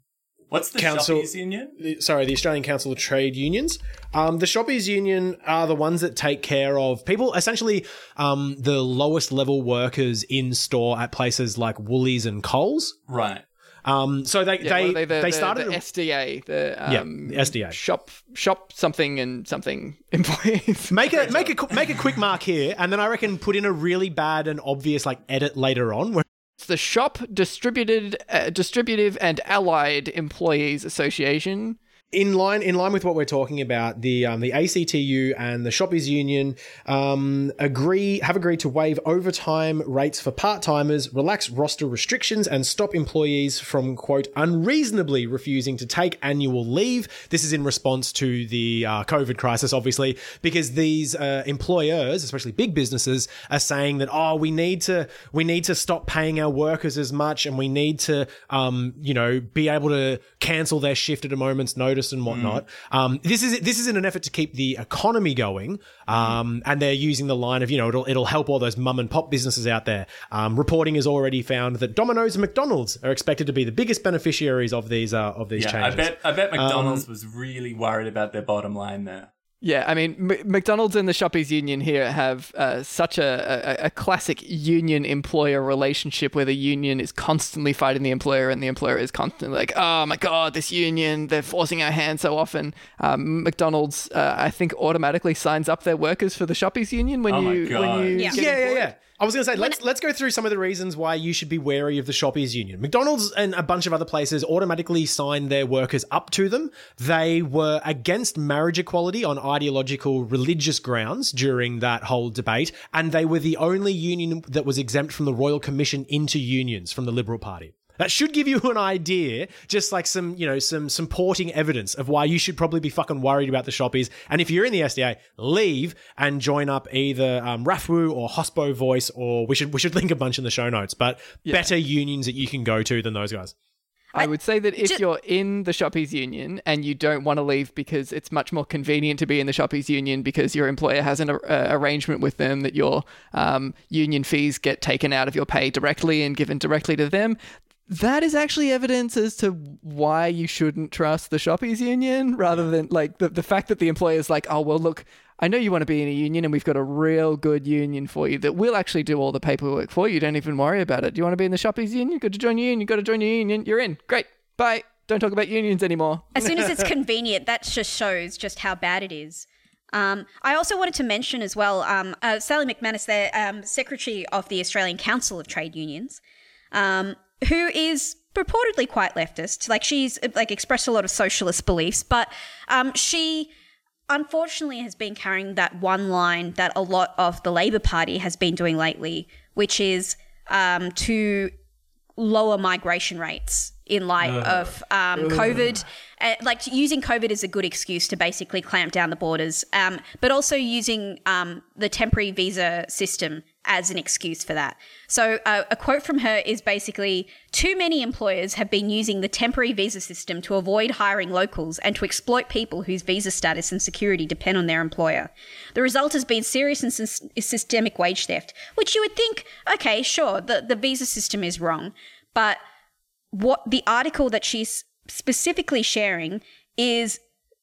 What's the Council- Shoppies Union? the- sorry, the Australian Council of Trade Unions. Um, the Shoppies Union are the ones that take care of people, essentially um, the lowest level workers in store at places like Woolies and Coles. Right. Um, so they Yeah, they what are the, they started the SDA, the Yeah, um, the SDA. shop shop something and something (laughs) employees. Make a (laughs) make a make a quick mark here, and then I reckon put in a really bad and obvious like edit later on. Where It's the Shop Distributed uh, Distributive and Allied Employees Association. In line in line with what we're talking about, the um, the ACTU and the Shoppers Union um, agree have agreed to waive overtime rates for part timers, relax roster restrictions, and stop employees from quote unreasonably refusing to take annual leave. This is in response to the uh, COVID crisis, obviously, because these uh, employers, especially big businesses, are saying that oh, we need to we need to stop paying our workers as much, and we need to um, you know be able to cancel their shift at a moment's notice and whatnot. Um, this is this is in an effort to keep the economy going, um, and they're using the line of you know it'll it'll help all those mum and pop businesses out there. Um, reporting has already found that Domino's and McDonald's are expected to be the biggest beneficiaries of these uh, of these Yeah, changes. I bet I bet McDonald's Um, was really worried about their bottom line there. Yeah, I mean, M- McDonald's and the Shoppies Union here have uh, such a, a, a classic union employer relationship where the union is constantly fighting the employer and the employer is constantly like, oh my God, this union, they're forcing our hand so often. Um, McDonald's, uh, I think, automatically signs up their workers for the Shoppies Union when Oh my you God. when you Yeah. yeah, yeah, yeah. I was going to say let's let's go through some of the reasons why you should be wary of the shoppers Union. McDonald's and a bunch of other places automatically signed their workers up to them. They were against marriage equality on ideological religious grounds during that whole debate, and they were the only union that was exempt from the Royal Commission into unions from the Liberal Party. That should give you an idea, just like some, you know, some supporting evidence of why you should probably be fucking worried about the shoppies. And if you're in the SDA, leave and join up either um, RAFFWU or Hospo Voice, or we should we should link a bunch in the show notes. But better unions that you can go to than those guys. I would say that if you're in the Shoppies Union and you don't want to leave because it's much more convenient to be in the Shoppies Union because your employer has an uh, arrangement with them that your um, union fees get taken out of your pay directly and given directly to them. That is actually evidence as to why you shouldn't trust the Shoppies Union rather than like the, the fact that the employer is like, oh, well, look, I know you want to be in a union and we've got a real good union for you that will actually do all the paperwork for you. Don't even worry about it. Do you want to be in the Shoppies Union? Got to join your union. You've got to join your union. You're in. Great. Bye. Don't talk about unions anymore. As soon as it's (laughs) convenient, that just shows just how bad it is. Um, I also wanted to mention as well, um, uh, Sally McManus, the um, secretary of the Australian Council of Trade Unions, um, who is purportedly quite leftist. Like she's like expressed a lot of socialist beliefs, but um, she unfortunately has been carrying that one line that a lot of the Labor Party has been doing lately, which is um, to lower migration rates in light of um, COVID. Uh, like using COVID as a good excuse to basically clamp down the borders, um, but also using um, the temporary visa system as an excuse for that. So uh, a quote from her is basically too many employers have been using the temporary visa system to avoid hiring locals and to exploit people whose visa status and security depend on their employer. The result has been serious and sys- systemic wage theft, which you would think, okay, sure, the, the visa system is wrong, but what the article that she's specifically sharing is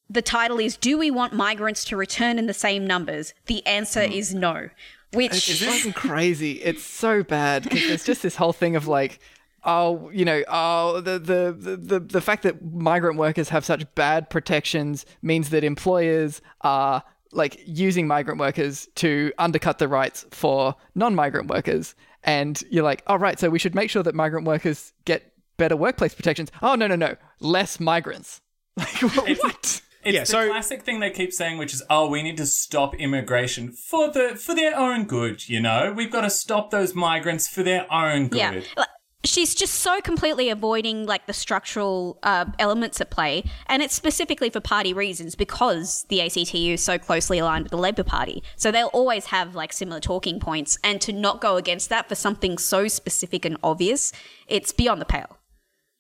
the title is Do We Want Migrants to Return in the Same Numbers? The answer is no. Which It's fucking (laughs) crazy. It's so bad because there's just this whole thing of like, oh, you know, oh, the, the the the the fact that migrant workers have such bad protections means that employers are like using migrant workers to undercut the rights for non-migrant workers. And you're like, oh right, so we should make sure that migrant workers get better workplace protections. Oh no no no, less migrants. (laughs) Like (laughs) what? It's Yeah, the so- classic thing they keep saying, which is, "Oh, we need to stop immigration for the for their own good." You know, we've got to stop those migrants for their own good. Yeah. Like, She's just so completely avoiding like the structural uh, elements at play, and it's specifically for party reasons because the ACTU is so closely aligned with the Labor Party. So they'll always have like similar talking points, and to not go against that for something so specific and obvious, it's beyond the pale.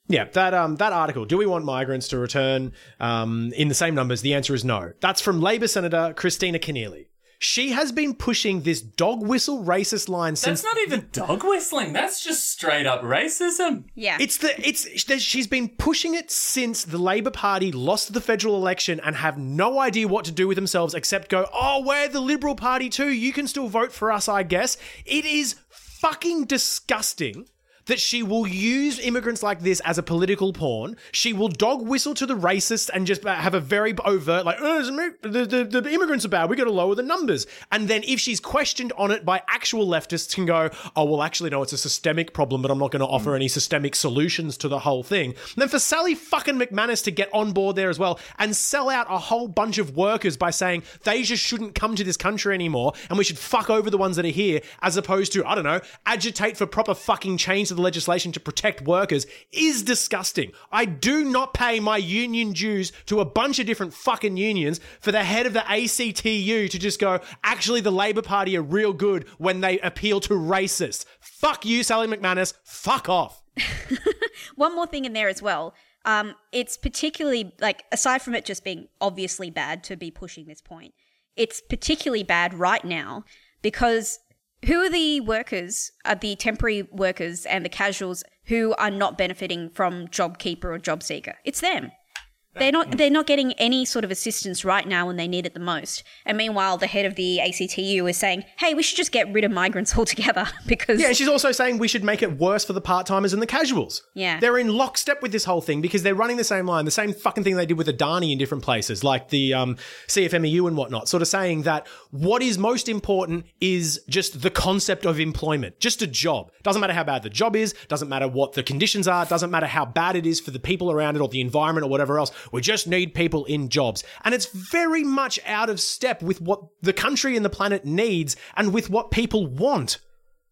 Yeah, that um that article. Do we want migrants to return um in the same numbers? The answer is no. That's from Labor Senator Kristina Keneally. She has been pushing this dog whistle racist line since That's not even dog whistling. That's just straight up racism. Yeah. It's the it's she's been pushing it since the Labor Party lost the federal election and have no idea what to do with themselves except go, "Oh, we're the Liberal Party too. You can still vote for us, I guess." It is fucking disgusting that she will use immigrants like this as a political pawn. She will dog whistle to the racists and just uh, have a very overt, like, oh, the, the, the immigrants are bad, we got to lower the numbers. And then if she's questioned on it by actual leftists, can go, oh, well, actually, no, it's a systemic problem, but I'm not going to offer mm. any systemic solutions to the whole thing. And then for Sally fucking McManus to get on board there as well and sell out a whole bunch of workers by saying they just shouldn't come to this country anymore and we should fuck over the ones that are here as opposed to, I don't know, agitate for proper fucking change the legislation to protect workers is disgusting. I do not pay my union dues to a bunch of different fucking unions for the head of the ACTU to just go, actually, the Labor Party are real good when they appeal to racists. Fuck you, Sally McManus. Fuck off. (laughs) One more thing in there as well. Um, it's particularly like aside from it just being obviously bad to be pushing this point, it's particularly bad right now because who are the workers, are the temporary workers and the casuals who are not benefiting from JobKeeper or JobSeeker? It's them. They're not. They're not getting any sort of assistance right now when they need it the most. And meanwhile, the head of the ACTU is saying, "Hey, we should just get rid of migrants (laughs) altogether (laughs) because Yeah, she's also saying we should make it worse for the part timers and the casuals. Yeah. They're in lockstep with this whole thing because they're running the same line, the same fucking thing they did with Adani in different places, like the um, CFMEU and whatnot, sort of saying that what is most important is just the concept of employment, just a job. Doesn't matter how bad the job is, doesn't matter what the conditions are, doesn't matter how bad it is for the people around it or the environment or whatever else. We just need people in jobs. And it's very much out of step with what the country and the planet needs and with what people want.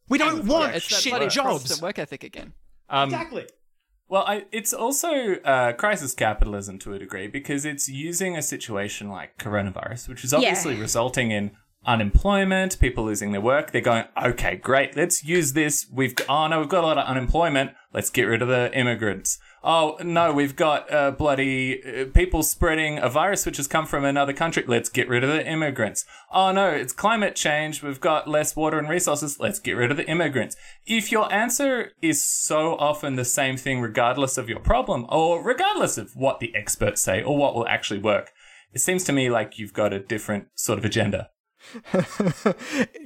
We don't want It's that shit bloody jobs. Protestant work ethic again. Exactly. Well, I, it's also uh, crisis capitalism to a degree because it's using a situation like coronavirus, which is obviously resulting in unemployment, people losing their work. They're going, okay, great, let's use this. We've oh no, we've got a lot of unemployment. Let's get rid of the immigrants. Oh no, we've got uh, bloody uh, people spreading a virus which has come from another country. Let's get rid of the immigrants. Oh no, it's climate change. We've got less water and resources. Let's get rid of the immigrants. If your answer is so often the same thing, regardless of your problem or regardless of what the experts say or what will actually work, it seems to me like you've got a different sort of agenda. (laughs)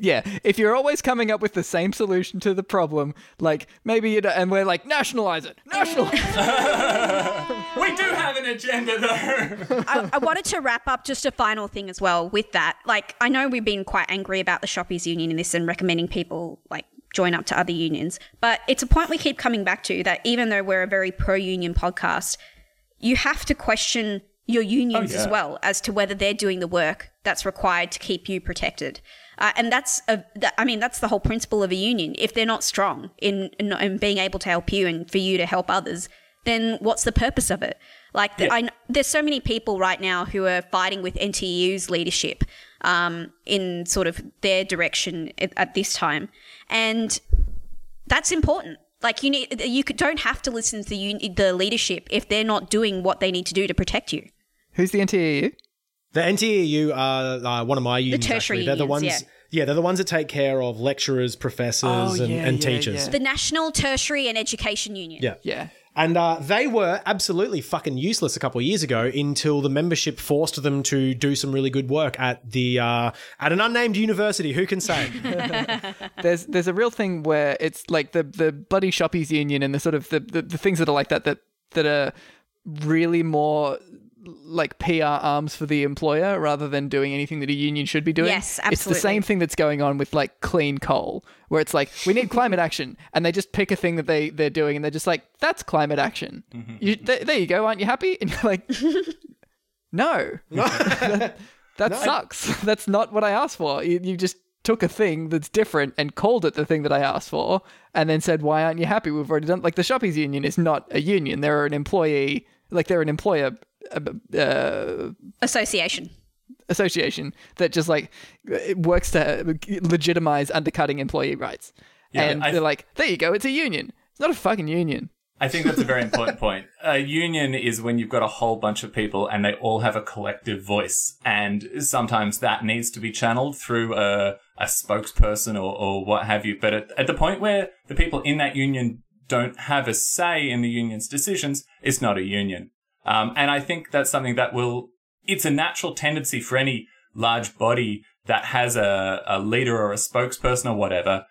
Yeah, if you're always coming up with the same solution to the problem, like maybe you and we're like nationalize it, nationalize. it. (laughs) We do have an agenda though. (laughs) I, I wanted to wrap up just a final thing as well with that. Like, I know we've been quite angry about the shoppers Union in this and recommending people like join up to other unions, but it's a point we keep coming back to that even though we're a very pro-union podcast, you have to question your unions Oh, as well as to whether they're doing the work that's required to keep you protected. Uh, and that's a, that, I mean, that's the whole principle of a union. If they're not strong in, in, in being able to help you and for you to help others, then what's the purpose of it? Like, the, Yeah. I, there's so many people right now who are fighting with NTEU's leadership um, in sort of their direction at, at this time, and that's important. Like you need, you could, don't have to listen to the, the leadership if they're not doing what they need to do to protect you. Who's the NTEU? The NTEU are uh, one of my unions. tertiary actually. They're the ones. unions, Yeah. they're the ones that take care of lecturers, professors, Oh, and, yeah, and yeah, teachers. yeah. The National Tertiary and Education Union. Yeah. Yeah. And uh, they were absolutely fucking useless a couple of years ago until the membership forced them to do some really good work at the uh, at an unnamed university. Who can say? (laughs) (laughs) there's there's a real thing where it's like the the bloody shoppies union and the sort of the, the, the things that are like that that that are really more like PR arms for the employer rather than doing anything that a union should be doing. Yes, absolutely. It's the same thing that's going on with like clean coal, where it's like we need climate action, and they just pick a thing that they they're doing, and they're just like that's climate action. Mm-hmm. You, th- there you go, aren't you happy? And you're like, (laughs) (laughs) no, that, that sucks. (laughs) That's not what I asked for. You, you just took a thing that's different and called it the thing that I asked for, and then said, "Why aren't you happy? We've already done." Like the shoppies union is not a union; they're an employee. Like they're an employer uh, uh, Association. association that just like it works to legitimize undercutting employee rights. Yeah, and I- they're like, there you go, it's a union. It's not a fucking union. I think that's a very important (laughs) point. A union is when you've got a whole bunch of people and they all have a collective voice. And sometimes that needs to be channeled through a, a spokesperson or, or what have you. But at, at the point where the people in that union don't have a say in the union's decisions, it's not a union. Um, and I think that's something that will, it's a natural tendency for any large body that has a, a leader or a spokesperson or whatever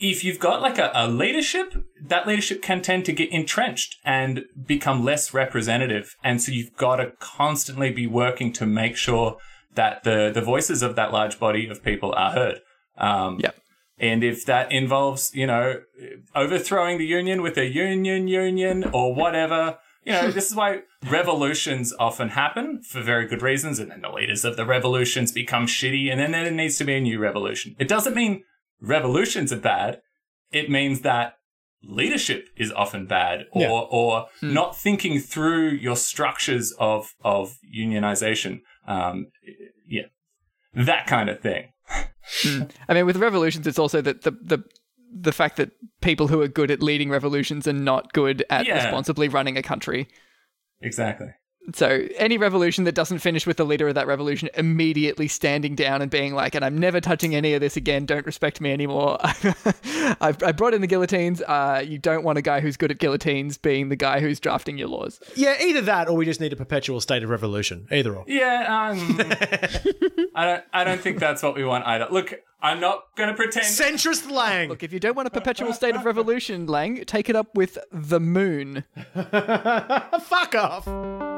if you've got like a, a leadership, that leadership can tend to get entrenched and become less representative. And so you've got to constantly be working to make sure that the, the voices of that large body of people are heard. Um, Yep. and if that involves, you know, overthrowing the union with a union union or whatever, you know, this is why revolutions often happen for very good reasons. And then the leaders of the revolutions become shitty. And then there needs to be a new revolution. It doesn't mean revolutions are bad. It means that leadership is often bad or, Yeah. or not thinking through your structures of, of unionization. Um, yeah. That kind of thing. I mean, with revolutions, it's also that the, the the fact that people who are good at leading revolutions are not good at Yeah. responsibly running a country. Exactly. So any revolution that doesn't finish with the leader of that revolution immediately standing down and being like, "And I'm never touching any of this again. Don't respect me anymore." (laughs) I've, I brought in the guillotines. Uh, you don't want a guy who's good at guillotines being the guy who's drafting your laws. yeah, either that or we just need a perpetual state of revolution. Either or. Yeah, (laughs) um, I don't. I don't think that's what we want either. Look, I'm not gonna pretend. Centrist Lang. Look, if you don't want a perpetual state of revolution, Lang, take it up with the moon. (laughs) Fuck off.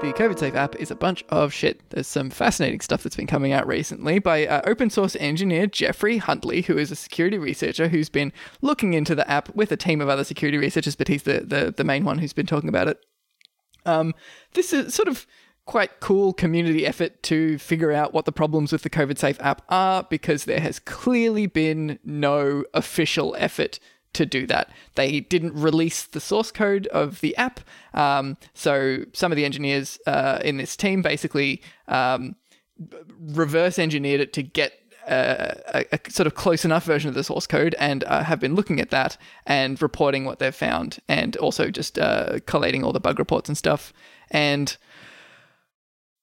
The COVID Safe app is a bunch of shit. There's some fascinating stuff that's been coming out recently by uh, open source engineer Geoffrey Huntley, who is a security researcher who's been looking into the app with a team of other security researchers, but he's the, the, the main one who's been talking about it. Um, this is sort of quite cool community effort to figure out what the problems with the COVID Safe app are because there has clearly been no official effort to do that. They didn't release the source code of the app, um, so some of the engineers uh, in this team basically um, reverse engineered it to get uh, a, a sort of close enough version of the source code and uh, have been looking at that and reporting what they've found and also just uh, collating all the bug reports and stuff. And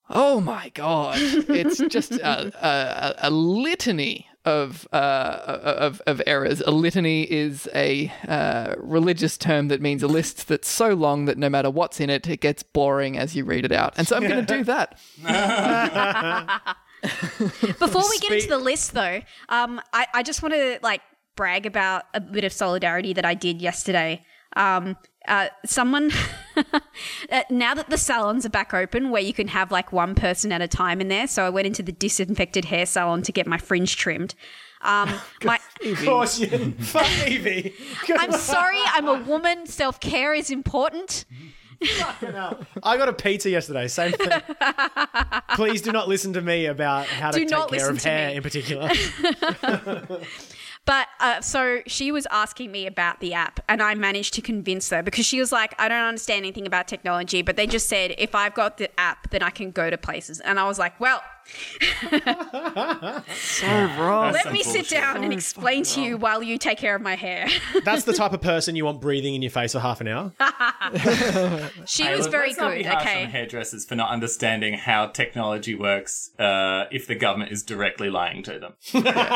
oh my god, it's just a, (laughs) a, a litany of, uh, of of errors. A litany is a uh, religious term that means a list that's so long that no matter what's in it, it gets boring as you read it out. And so I'm going to do that. (laughs) Before we get into the list, though, um, I, I just want to like brag about a bit of solidarity that I did yesterday. Um, uh, someone (laughs) uh, now that the salons are back open, where you can have like one person at a time in there. So I went into the disinfected hair salon to get my fringe trimmed. Um, (laughs) my, Of course, you. Fuck Evie. I'm sorry, I'm a woman. Self care is important. I got a pizza yesterday. Same thing. (laughs) Please do not listen to me about how to Do take not care of to hair me. in particular. But uh, so she was asking me about the app, and I managed to convince her because she was like, I don't understand anything about technology, but they just said if I've got the app, then I can go to places. And I was like, well, (laughs) So wrong. let some me sit bullshit. down and explain to you while you take care of my hair. (laughs) That's the type of person you want breathing in your face for half an hour. (laughs) She Hey, was look, very let's be good. harsh on Okay. hairdressers for not understanding how technology works uh, if the government is directly lying to them.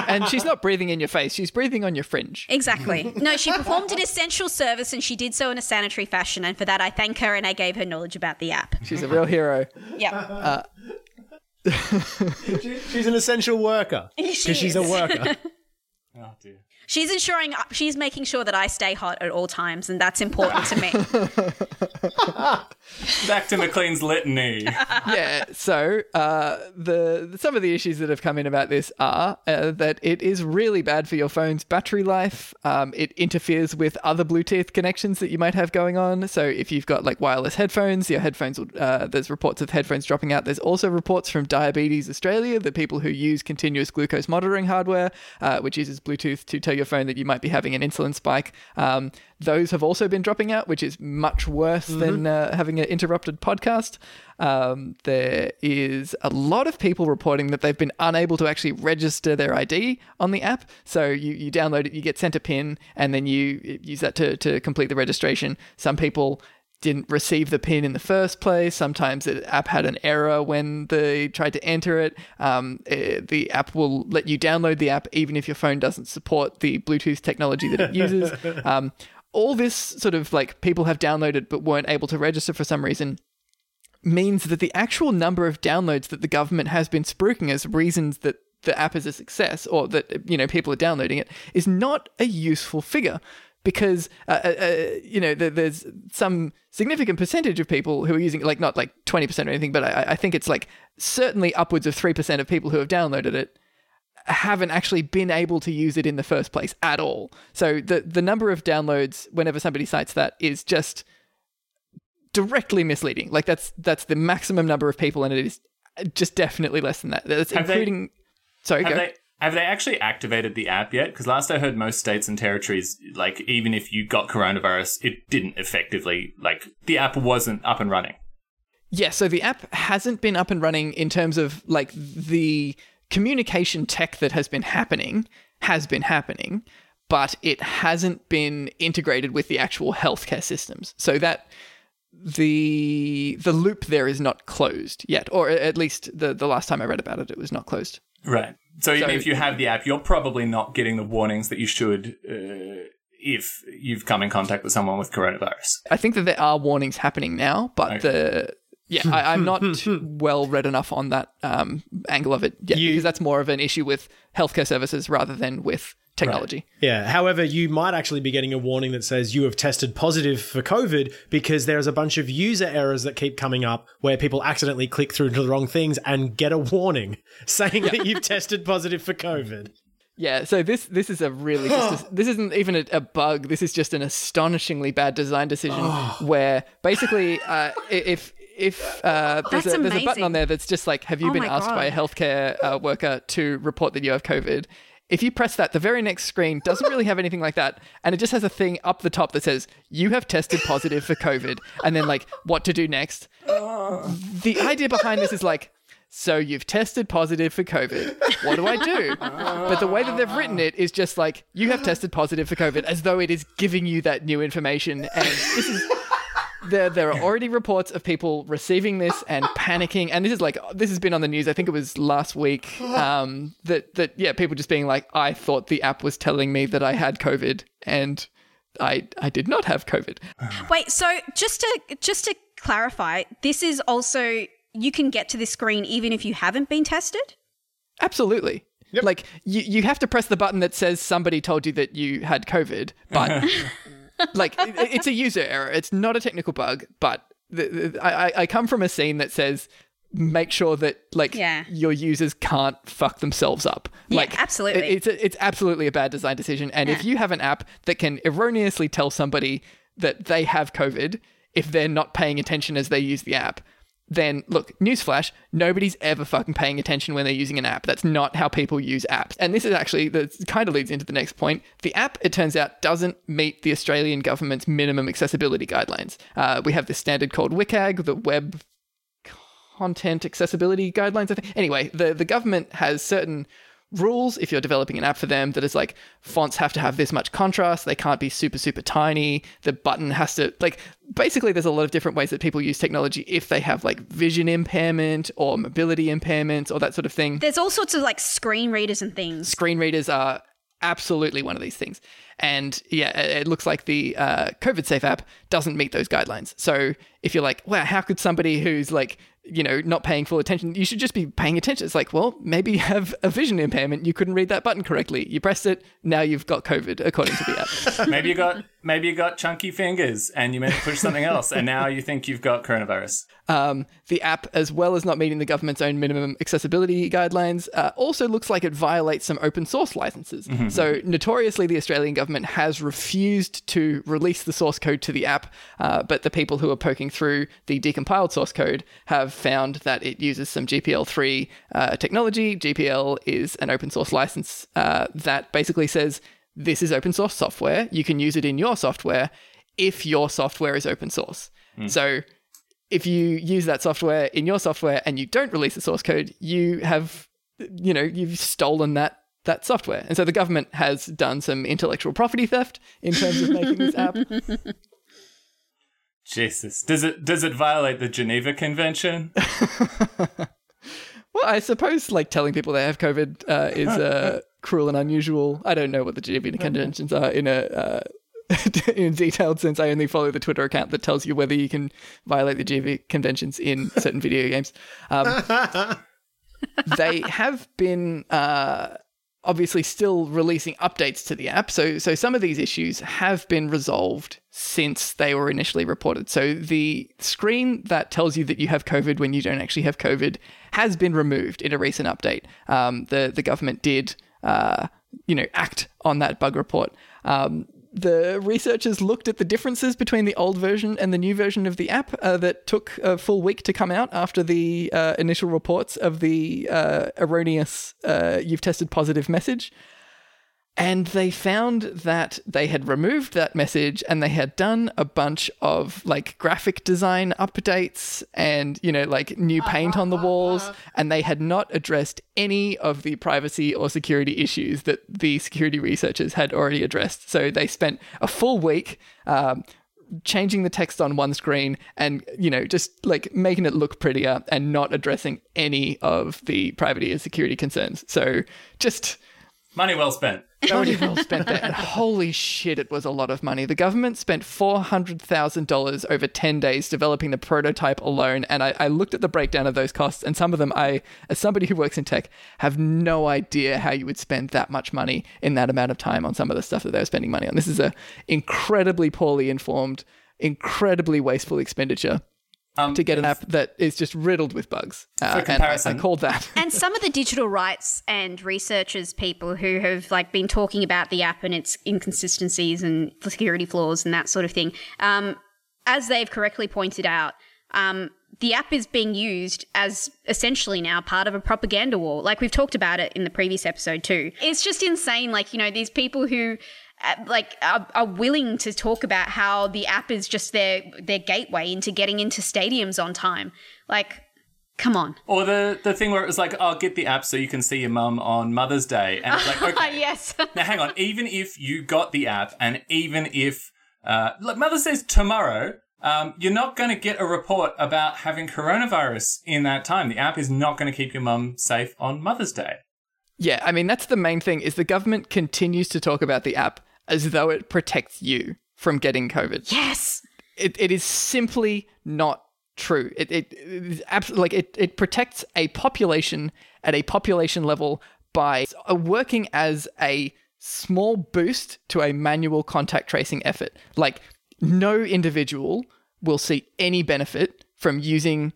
and she's not breathing in your face; she's breathing on your fringe. Exactly. No, she performed an essential service and she did so in a sanitary fashion. And for that, I thank her and I gave her knowledge about the app. She's a real hero. Yeah. (laughs) She's an essential worker because She she's a worker. (laughs) Oh dear. She's ensuring, she's making sure that I stay hot at all times. And that's important to me. (laughs) Back to McLean's litany. (laughs) yeah. So uh, the some of the issues that have come in about this are uh, that it is really bad for your phone's battery life. Um, it interferes with other Bluetooth connections that you might have going on. So if you've got like wireless headphones, your headphones will. Uh, there's reports of headphones dropping out. There's also reports from Diabetes Australia, the people who use continuous glucose monitoring hardware, uh, which uses Bluetooth to tell your phone that you might be having an insulin spike. Um, those have also been dropping out, which is much worse than uh, having an interrupted podcast. Um, there is a lot of people reporting that they've been unable to actually register their ID on the app. So you, you download it, you get sent a PIN, and then you use that to, to complete the registration. Some people didn't receive the pin in the first place. Sometimes the app had an error when they tried to enter it. Um, eh, the app will let you download the app even if your phone doesn't support the Bluetooth technology that it uses. (laughs) um, all this sort of like people have downloaded but weren't able to register for some reason means that the actual number of downloads that the government has been spruiking as reasons that the app is a success or that you know people are downloading it is not a useful figure because uh, uh, uh, you know there, there's some significant percentage of people who are using like not like 20% or anything but I, I think it's like certainly upwards of 3% of people who have downloaded it haven't actually been able to use it in the first place at all. So the the number of downloads whenever somebody cites that is just directly misleading. Like that's that's the maximum number of people and it is just definitely less than that. That's Have they- including sorry Have go. they have they actually activated the app yet? Because last I heard, most states and territories, like even if you got coronavirus, it didn't effectively like the app wasn't up and running. Yeah, so the app hasn't been up and running in terms of like the communication tech that has been happening has been happening, but it hasn't been integrated with the actual healthcare systems. So that the the loop there is not closed yet, or at least the the last time I read about it, it was not closed. Right. So even So- if you have the app, you're probably not getting the warnings that you should uh, if you've come in contact with someone with coronavirus. I think that there are warnings happening now, but Okay. the yeah, I, I'm not (laughs) well read enough on that um, angle of it yet You- because that's more of an issue with healthcare services rather than with technology. Yeah. However, you might actually be getting a warning that says you have tested positive for COVID because there's a bunch of user errors that keep coming up where people accidentally click through to the wrong things and get a warning (laughs) saying that you've tested positive for COVID. Yeah, so this this is a really just (gasps) a, this isn't even a, a bug. This is just an astonishingly bad design decision where basically uh, if if uh, there's, a, there's a button on there that's just like, have you Oh been asked by a healthcare uh, worker to report that you have COVID? If you press that, the very next screen doesn't really have anything like that, and it just has a thing up the top that says you have tested positive for COVID, and then like what to do next. The idea behind this is like, so you've tested positive for COVID. What do I do? But the way that they've written it is just like you have tested positive for COVID, as though it is giving you that new information. And this is there. There are already reports of people receiving this and panicking. And this is like this has been on the news. I think it was last week. Um, that that yeah, people just being like, I thought the app was telling me that I had COVID, and I I did not have COVID. Wait, so just to just to clarify, this is also you can get to this screen even if you haven't been tested? Absolutely. Like you, you have to press the button that says somebody told you that you had COVID, but (laughs) like it, it's a user error. It's not a technical bug, but the, the, I, I- come from a scene that says make sure that like Yeah. your users can't fuck themselves up. Yeah, like absolutely. it- it's a, it's absolutely a bad design decision. And if you have an app that can erroneously tell somebody that they have COVID if they're not paying attention as they use the app, then look, newsflash, nobody's ever fucking paying attention when they're using an app. That's not how people use apps. And this is actually, that kind of leads into the next point. The app, it turns out, doesn't meet the Australian government's minimum accessibility guidelines. Uh, we have this standard called WCAG, the Web Content Accessibility Guidelines. I think. Anyway, the, the government has certain rules if you're developing an app for them that is like fonts have to have this much contrast they can't be super super tiny the button has to like basically there's a lot of different ways that people use technology if they have like vision impairment or mobility impairments or that sort of thing There's all sorts of like screen readers and things. screen readers are absolutely one of these things. And yeah, it looks like the uh, COVID Safe app doesn't meet those guidelines. So if you're like, wow, how could somebody who's like, you know, not paying full attention, you should just be paying attention. It's like, well, maybe you have a vision impairment. You couldn't read that button correctly. You pressed it. Now you've got COVID, according to the app. (laughs) maybe you got maybe you got chunky fingers and you meant to push something else, and now you think you've got coronavirus. Um, the app, as well as not meeting the government's own minimum accessibility guidelines, uh, also looks like it violates some open source licenses. So, notoriously, the Australian government has refused to release the source code to the app, uh, but the people who are poking through the decompiled source code have found that it uses some GPL3 uh, technology. GPL is an open source license uh, that basically says this is open source software. You can use it in your software if your software is open source. Hmm. So, if you use that software in your software and you don't release the source code, you have, you know, you've stolen that that software. And so the government has done some intellectual property theft in terms of making this app. (laughs) Jesus, does it does it violate the Geneva Convention? (laughs) Well, I suppose like telling people they have COVID uh, is uh, (laughs) cruel and unusual. I don't know what the Geneva Conventions are in a. Uh, (laughs) in detailed sense, I only follow the Twitter account that tells you whether you can violate the Geneva Conventions in certain video games. Um, (laughs) they have been uh, obviously still releasing updates to the app. So so some of these issues have been resolved since they were initially reported. So the screen that tells you that you have COVID when you don't actually have COVID has been removed in a recent update. Um, the the government did uh, you know act on that bug report. Um, the researchers looked at the differences between the old version and the new version of the app uh, that took a full week to come out after the uh, initial reports of the uh, erroneous uh, you've tested positive message. And they found that they had removed that message and they had done a bunch of like graphic design updates and, you know, like new paint on the walls. And they had not addressed any of the privacy or security issues that the security researchers had already addressed. So they spent a full week. Um, changing the text on one screen and you know just like making it look prettier and not addressing any of the privacy and security concerns so just Money well spent. Money well spent there. And holy shit, it was a lot of money. The government spent $400,000 over 10 days developing the prototype alone. And I, I looked at the breakdown of those costs, and some of them, I, as somebody who works in tech, have no idea how you would spend that much money in that amount of time on some of the stuff that they were spending money on. This is a incredibly poorly informed, incredibly wasteful expenditure Um, to get an app that is just riddled with bugs. Uh, and I, I comparison- called that. and some of the digital rights and researchers people who have like been talking about the app and its inconsistencies and security flaws and that sort of thing um, as they've correctly pointed out um, the app is being used as essentially now part of a propaganda war like we've talked about it in the previous episode too it's just insane like you know these people who like are, are willing to talk about how the app is just their their gateway into getting into stadiums on time like come on Or the the thing where it was like, "I'll get the app so you can see your mum on Mother's Day," and it's like, (laughs) okay, yes (laughs) now hang on. Even if you got the app, and even if uh, like Mother's Day's tomorrow, um, you're not going to get a report about having coronavirus in that time. The app is not going to keep your mum safe on Mother's Day. Yeah, I mean that's the main thing is the government continues to talk about the app as though it protects you from getting COVID. yes It, it is simply not true. It it, it is abs- like it it protects a population at a population level by working as a small boost to a manual contact tracing effort. Like no individual will see any benefit from using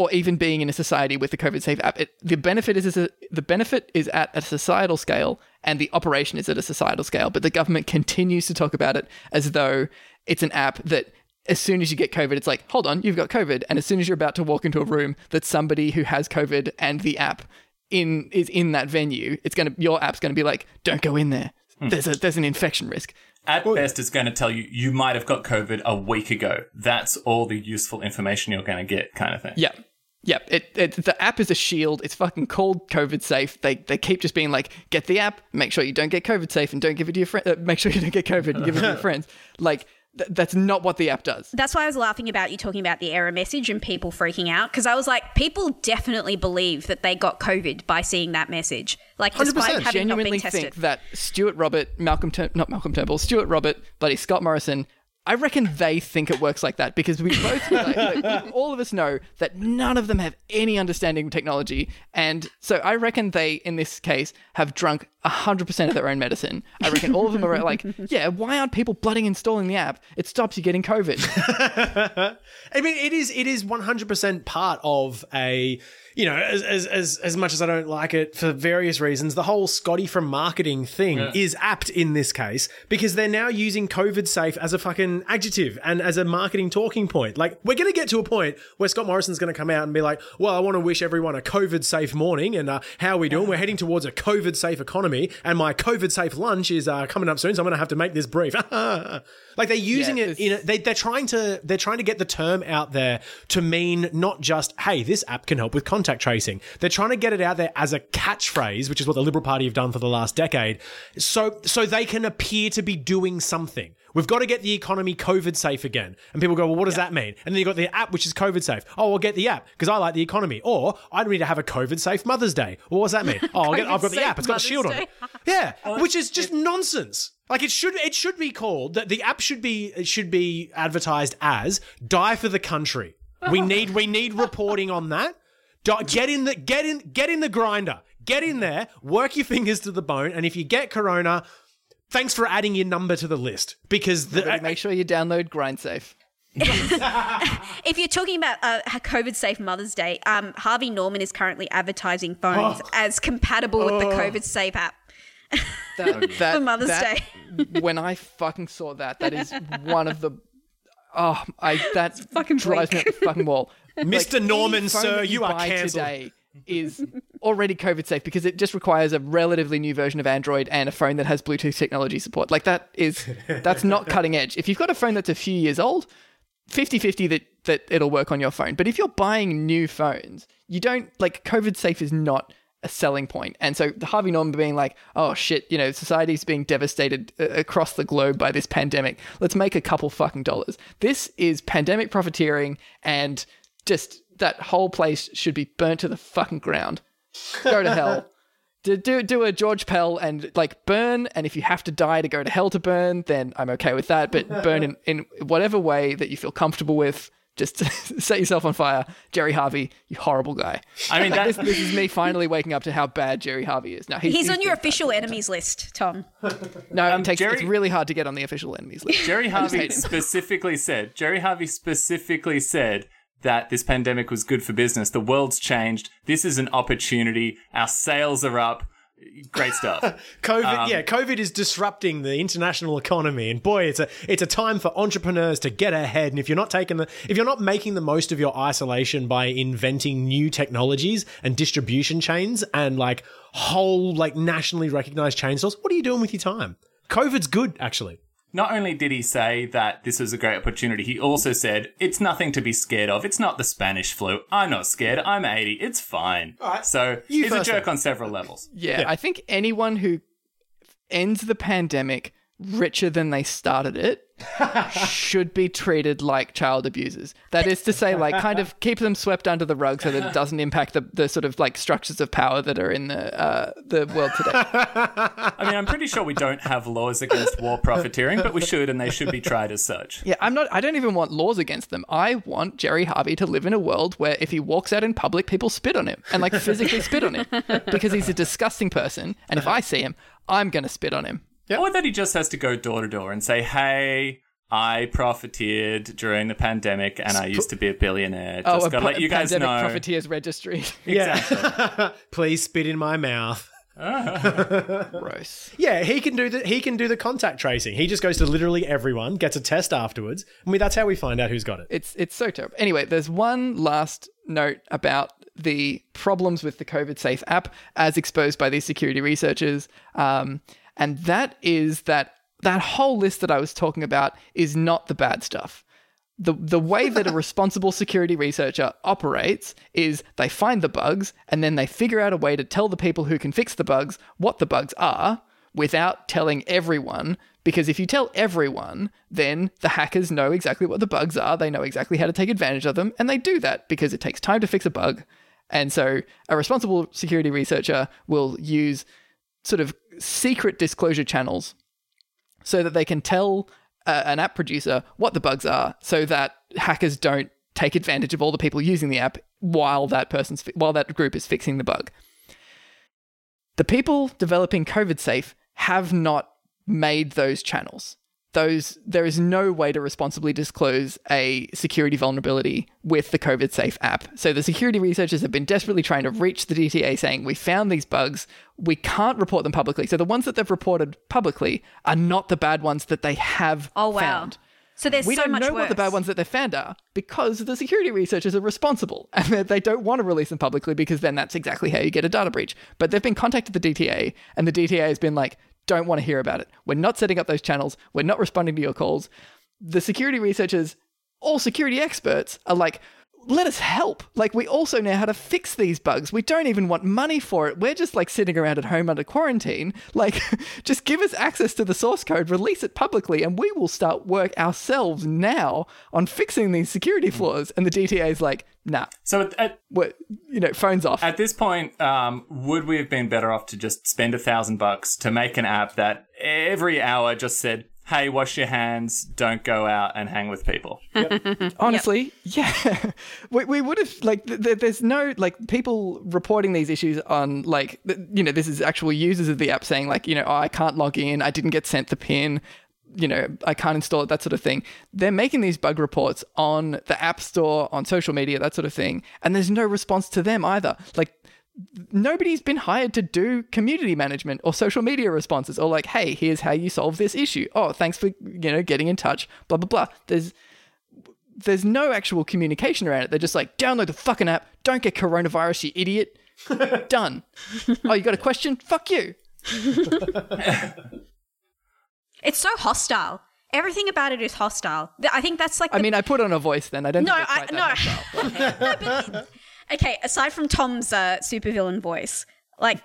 or even being in a society with the COVID safe app. It, the benefit is, is a, the benefit is at a societal scale, and the operation is at a societal scale. But the government continues to talk about it as though it's an app that. As soon as you get COVID, it's like, hold on, you've got COVID. And as soon as you're about to walk into a room that somebody who has COVID and the app in is in that venue, it's gonna your app's gonna be like, don't go in there. Hmm. There's a there's an infection risk. At best, it's going to tell you you might have got COVID a week ago. That's all the useful information you're going to get, kind of thing. Yeah. Yep, it, it the app is a shield. It's fucking called COVID safe. They they keep just being like, get the app, make sure you don't get COVID safe, and don't give it to your friend. Uh, make sure you don't get COVID and give it to your (laughs) friends. Like th- that's not what the app does. That's why I was laughing about you talking about the error message and people freaking out because I was like, people definitely believe that they got COVID by seeing that message. Like, despite 100% having not been Genuinely tested. think that Stuart Robert, Malcolm, Tur- not Malcolm Turnbull, Stuart Robert, bloody Scott Morrison. I reckon they think it works like that because we both, like, like, (laughs) all of us know that none of them have any understanding of technology. And so I reckon they, in this case, have drunk 100% of their own medicine. I reckon all of them are like, (laughs) yeah, why aren't people bloody installing the app? It stops you getting COVID. (laughs) I mean, it is it is one hundred percent part of a you know as, as as as much as I don't like it for various reasons. The whole Scotty from marketing thing is apt in this case because they're now using COVID safe as a fucking adjective and as a marketing talking point. Like we're going to get to a point where Scott Morrison's going to come out and be like, "Well, I want to wish everyone a COVID safe morning and uh, how are we doing? We're heading towards a COVID safe economy and my COVID safe lunch is uh, coming up soon, so I'm going to have to make this brief." (laughs) like they're using Yeah, it in a, they, they're trying to they're trying to get the term out there to mean not just hey this app can help with contact tracing they're trying to get it out there as a catchphrase which is what the liberal party have done for the last decade so so they can appear to be doing something We've got to get the economy COVID safe again. And people go, well, what does that mean? And then you've got the app, which is COVID safe. Oh, I'll get the app because I like the economy. Or I need to have a COVID safe Mother's Day. Well, what does that mean? (laughs) Oh, I'll get, I've got the app. It's got a shield on it. Yeah, (laughs) which is just nonsense. Like it should it should be called that the app should be it should be advertised as "Die for the country." We (laughs) need we need reporting on that. Di- Get in the get in get in the grinder. Get in there. Work your fingers to the bone. And if you get corona, thanks for adding your number to the list because the Make sure you download GrindSafe. (laughs) If you're talking about uh, a COVID safe Mother's Day, um, Harvey Norman is currently advertising phones as compatible with the COVID safe app. (laughs) That, (laughs) that, For Mother's that- when I fucking saw that, that is one of the oh, I that fucking drives me up the fucking wall. (laughs) Mr. any Norman, sir, that you are cancelled. Today is already COVID safe because it just requires a relatively new version of Android and a phone that has Bluetooth technology support. Like that is (laughs) that's not cutting edge. If you've got a phone that's a few years old, 50-50 that that it'll work on your phone. But if you're buying new phones, you don't like COVID safe is not a selling point. And so the Harvey Norman being like, "Oh shit, you know, society's being devastated across the globe by this pandemic. Let's make a couple fucking dollars." This is pandemic profiteering and just that whole place should be burnt to the fucking ground. Go to hell. (laughs) Do, do do a George Pell and like burn, and if you have to die to go to hell to burn, then I'm okay with that. But burn in, in whatever way that you feel comfortable with. Just (laughs) set yourself on fire, Gerry Harvey, you horrible guy. I mean, Like, (laughs) that, this, this is me finally waking up to how bad Gerry Harvey is. Now he's, He's on your official enemies list, Tom. No, it um, takes, Gerry- it's really hard to get on the official enemies list. Gerry Harvey specifically said, Gerry Harvey specifically said that this pandemic was good for business. The world's changed. This is an opportunity. Our sales are up. Great stuff. (laughs) COVID, um, yeah, COVID is disrupting the international economy, and boy, it's a it's a time for entrepreneurs to get ahead. And if you're not taking the if you're not making the most of your isolation by inventing new technologies and distribution chains and like whole like nationally recognized chain stores, what are you doing with your time? COVID's good, actually. Not only did he say that this was a great opportunity, he also said, it's nothing to be scared of. It's not the Spanish flu. I'm not scared. I'm 80. It's fine. So You he's a jerk then. on several levels. Yeah, I think anyone who ends the pandemic richer than they started it should be treated like child abusers. That is to say, like, kind of keep them swept under the rug so that it doesn't impact the, the sort of like structures of power that are in the uh, the world today. I mean, I'm pretty sure we don't have laws against war profiteering, but we should, and they should be tried as such. Yeah, I'm not. I don't even want laws against them. I want Gerry Harvey to live in a world where if he walks out in public, people spit on him and like physically spit on him because he's a disgusting person. And if I see him, I'm gonna spit on him. Or that he just has to go door to door and say, hey, I profiteered during the pandemic and I used to be a billionaire. Just oh, gotta pa- let you guys pandemic know. profiteers registry. (laughs) Exactly. (laughs) Please spit in my mouth. (laughs) Gross. Yeah, he can do the he can do the contact tracing. He just goes to literally everyone, gets a test afterwards. I mean, that's how we find out who's got it. It's it's so terrible. Anyway, there's one last note about the problems with the COVID Safe app as exposed by these security researchers, um, and that is that that whole list that I was talking about is not the bad stuff. the the way that a (laughs) responsible security researcher operates is they find the bugs and then they figure out a way to tell the people who can fix the bugs what the bugs are without telling everyone. Because if you tell everyone then the hackers know exactly what the bugs are. They know exactly how to take advantage of them. And they do that because it takes time to fix a bug. And so a responsible security researcher will use sort of secret disclosure channels so that they can tell uh, an app producer what the bugs are so that hackers don't take advantage of all the people using the app while that person's fi- while that group is fixing the bug. The people developing COVID safe have not made those channels. Those there is no way to responsibly disclose a security vulnerability with the COVID safe app. So the security researchers have been desperately trying to reach the DTA saying we found these bugs, we can't report them publicly. So the ones that they've reported publicly are not the bad ones that they have Oh wow. found So there's we so don't much know worse. what the bad ones that they found are because the security researchers are responsible (laughs) and they don't want to release them publicly because then that's exactly how you get a data breach. But they've been contacted the DTA and the DTA has been like, don't want to hear about it. We're not setting up those channels. We're not responding to your calls. The security researchers, all security experts, are like, let us help. Like, we also know how to fix these bugs. We don't even want money for it. We're just like sitting around at home under quarantine. (laughs) Like, just give us access to the source code, release it publicly, and we will start work ourselves now on fixing these security flaws. And the DTA is like, nah, So at, at, we're, you know, phones off. at this point, um, would we have been better off to just spend a thousand bucks to make an app that every hour just said, "Hey, wash your hands, don't go out and hang with people." (laughs) Honestly, yeah, (laughs) we, we would have like th- th- there's no like people reporting these issues on like th- you know this is actual users of the app saying like you know oh, I can't log in, I didn't get sent the pin, you know I can't install it, that sort of thing. They're making these bug reports on the app store, on social media, that sort of thing, and there's no response to them either. Like nobody's been hired to do community management or social media responses or like hey here's how you solve this issue oh thanks for you know getting in touch blah blah blah there's there's no actual communication around it they're just like download the fucking app don't get coronavirus you idiot (laughs) done oh you got a question fuck you (laughs) It's so hostile. Everything about it is hostile. I think that's like. i mean i put on a voice then i don't no, think I it's no. quite that hostile. (laughs) No, but- okay, aside from Tom's uh, supervillain voice, like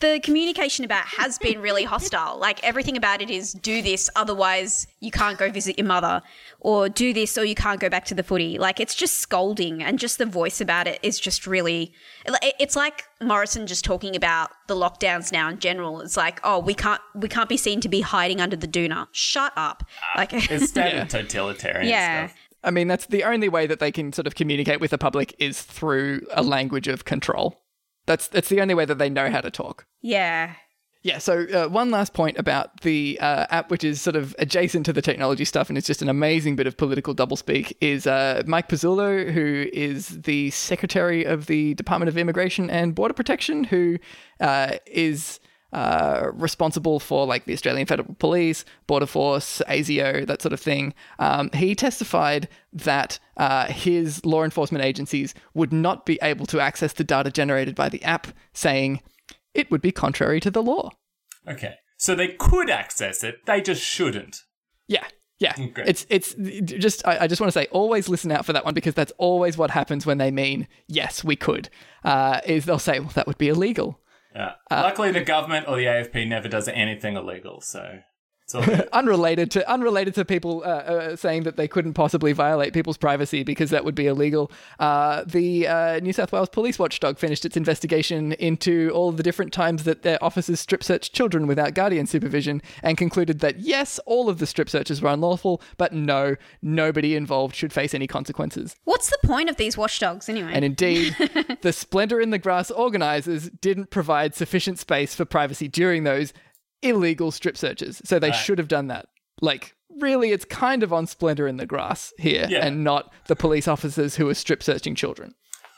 the communication about has been really hostile. Like everything about it is do this, otherwise you can't go visit your mother, or do this, or you can't go back to the footy. Like it's just scolding, and just the voice about it is just really. It's like Morrison just talking about the lockdowns now in general. It's like, oh, we can't we can't be seen to be hiding under the doona. Shut up. Like It's (laughs) standard totalitarian Yeah. stuff. I mean that's the only way that they can sort of communicate with the public is through a language of control that's that's the only way that they know how to talk yeah. Yeah, so uh, one last point about the uh, app, which is sort of adjacent to the technology stuff, and it's just an amazing bit of political doublespeak, is uh, Mike Pezzullo, who is the Secretary of the Department of Immigration and Border Protection, who uh, is uh, responsible for like the Australian Federal Police, Border Force, ASIO, that sort of thing. Um, he testified that uh, his law enforcement agencies would not be able to access the data generated by the app, saying it would be contrary to the law. Okay, so they could access it, they just shouldn't. Yeah. Yeah, it's it's just I, I just want to say always listen out for that one because that's always what happens when they mean yes we could uh, is they'll say well that would be illegal Yeah. Uh, Luckily, the government or the AFP never does anything illegal, so it's (laughs) unrelated to unrelated to people uh, uh, saying that they couldn't possibly violate people's privacy because that would be illegal. Uh, the uh, New South Wales Police Watchdog finished its investigation into all the different times that their officers strip searched children without guardian supervision and concluded that yes, all of the strip searches were unlawful, but no, nobody involved should face any consequences. What's the point of these watchdogs anyway? And indeed, (laughs) the Splendor in the Grass organizers didn't provide sufficient space for privacy during those illegal strip searches. So they should have done that. Like, really, it's kind of on Splendor in the Grass here Yeah. and not the police officers who are strip searching children.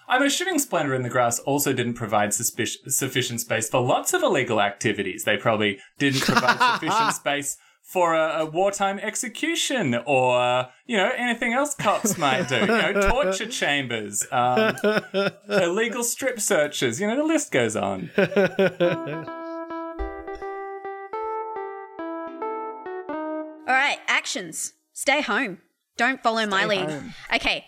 I'm assuming Splendor in the Grass also didn't provide suspic- sufficient space for lots of illegal activities. They probably didn't provide sufficient (laughs) space for a, a wartime execution or, you know, anything else cops might do. You know, (laughs) torture chambers, um, illegal strip searches. You know, the list goes on. (laughs) actions. Stay home. Don't follow my lead. home. Okay,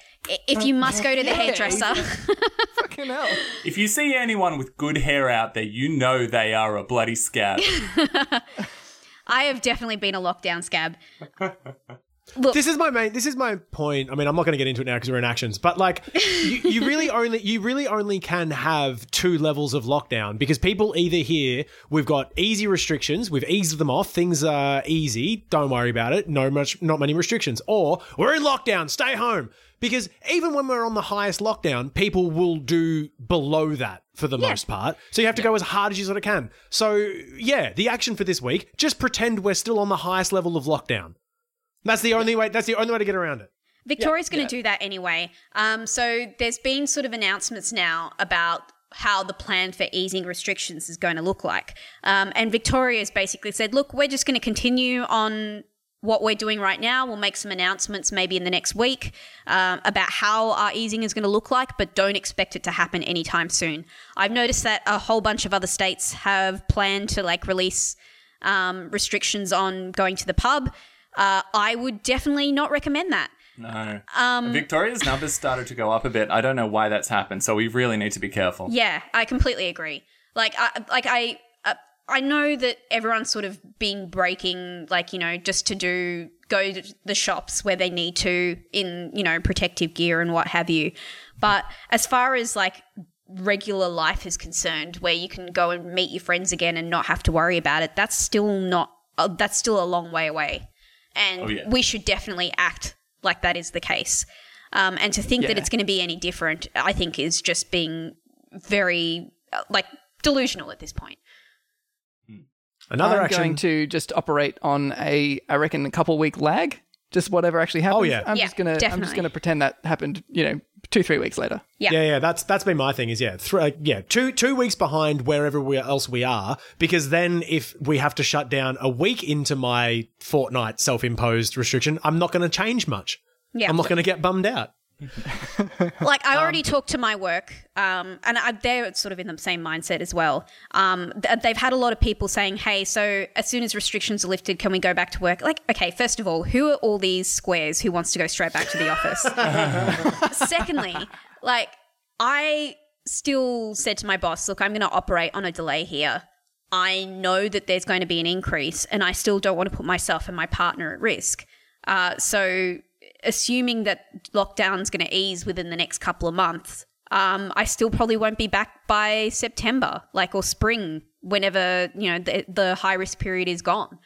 if you must go to the hairdresser, (laughs) Fucking hell. If you see anyone with good hair out there, you know they are a bloody scab. (laughs) I have definitely been a lockdown scab. (laughs) This is my main. This is my point. I mean, I'm not going to get into it now because we're in actions. But like, (laughs) you, you really only you really only can have two levels of lockdown because people either here we've got easy restrictions, we've eased them off, things are easy, don't worry about it, no much, not many restrictions, or we're in lockdown, stay home. Because even when we're on the highest lockdown, people will do below that for the most part. So you have to go as hard as you sort of can. So yeah, the action for this week: just pretend we're still on the highest level of lockdown. That's the only way. That's the only way to get around it. Victoria's going to do that anyway. Um, so there's been sort of announcements now about how the plan for easing restrictions is going to look like. Um, and Victoria's basically said, look, we're just going to continue on what we're doing right now. We'll make some announcements maybe in the next week um, about how our easing is going to look like, but don't expect it to happen anytime soon. I've noticed that a whole bunch of other states have planned to like release um, restrictions on going to the pub. Uh, I would definitely not recommend that. No. Um, Victoria's numbers started to go up a bit. I don't know why that's happened, so we really need to be careful. Yeah, I completely agree. Like, I, like I, uh, I know that everyone's sort of been breaking, like you know, just to do go to the shops where they need to in you know protective gear and what have you. But as far as like regular life is concerned, where you can go and meet your friends again and not have to worry about it, that's still not. Uh, that's still a long way away, and Oh, yeah. we should definitely act like that is the case. Um, and to think that it's going to be any different, I think, is just being very uh, like delusional at this point. Another I'm action. going to just operate on a, I reckon, a couple week lag. Just whatever actually happens. Oh, yeah. I'm Yeah, just gonna, I'm just gonna pretend that happened. You know, two, three weeks later. Yeah. Yeah, yeah, that's that's been my thing. Is yeah, th- uh, yeah, two two weeks behind wherever we else we are, because then if we have to shut down a week into my fortnight self imposed restriction, I'm not going to change much. Yeah. I'm not going to get bummed out. (laughs) like I already talked to my work, um, and I, they're sort of in the same mindset as well. Um, th- they've had a lot of people saying, "Hey, so as soon as restrictions are lifted, can we go back to work?" Like, okay, first of all, who are all these squares who wants to go straight back to the office? (laughs) Secondly, like I still said to my boss, "Look, I'm going to operate on a delay here." I know that there's going to be an increase, and I still don't want to put myself and my partner at risk. Uh, so, assuming that lockdown's going to ease within the next couple of months, um, I still probably won't be back by September, like or spring, whenever you know the, the high risk period is gone.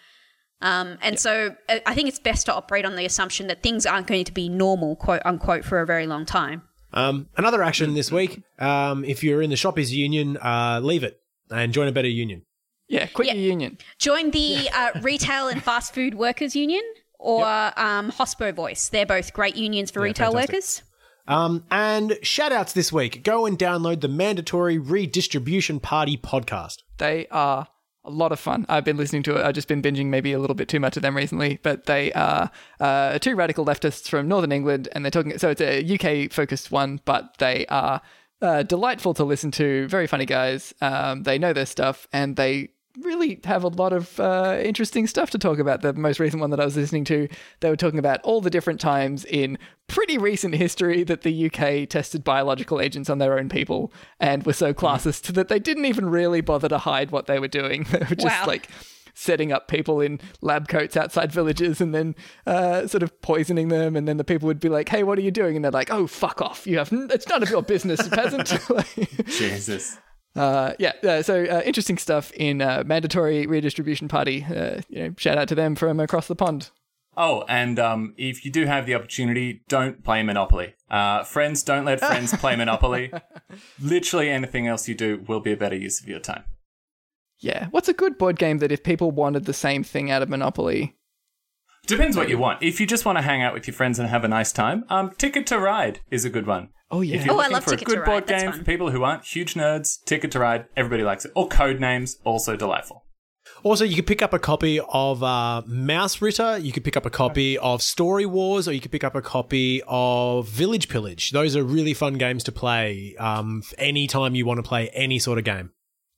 Um, and so, uh, I think it's best to operate on the assumption that things aren't going to be normal, quote unquote, for a very long time. Um, another action this week. Um, if you're in the shoppies union, uh, leave it and join a better union. Yeah, quit Yeah. your union. Join the uh, Retail and Fast Food Workers Union or um, Hospo Voice. They're both great unions for retail fantastic. workers. Um, and shout outs this week. Go and download the mandatory redistribution party podcast. They are a lot of fun. I've been listening to it. I've just been binging maybe a little bit too much of them recently, but they are uh, two radical leftists from Northern England, and they're talking. So it's a UK focused one, but they are uh, delightful to listen to. Very funny guys. Um, they know their stuff, and they really have a lot of uh, interesting stuff to talk about. The most recent one that I was listening to, they were talking about all the different times in pretty recent history that the UK tested biological agents on their own people and were so classist that they didn't even really bother to hide what they were doing. (laughs) They were just Wow. like setting up people in lab coats outside villages and then uh, sort of poisoning them. And then the people would be like, hey, what are you doing? And they're like, oh, fuck off. You have, it's none of your business, peasant. (laughs) Jesus. Uh, yeah, uh, so uh, interesting stuff in uh, mandatory redistribution party. Uh, you know, shout out to them from across the pond. Oh, and um, if you do have the opportunity, don't play Monopoly. Uh, friends, don't let friends (laughs) play Monopoly. Literally anything else you do will be a better use of your time. Yeah, what's a good board game that if people wanted the same thing out of Monopoly? Depends what you want. If you just want to hang out with your friends and have a nice time, um, Ticket to Ride is a good one. Oh yeah, If you're Oh, I looking love for Ticket a to good Ride. board That's game fun. for people who aren't huge nerds, Ticket to Ride, everybody likes it. Or Code Names, also delightful. Also, you could pick up a copy of uh, Mausritter. You could pick up a copy of Story Wars, or you could pick up a copy of Village Pillage. Those are really fun games to play um, anytime you want to play any sort of game.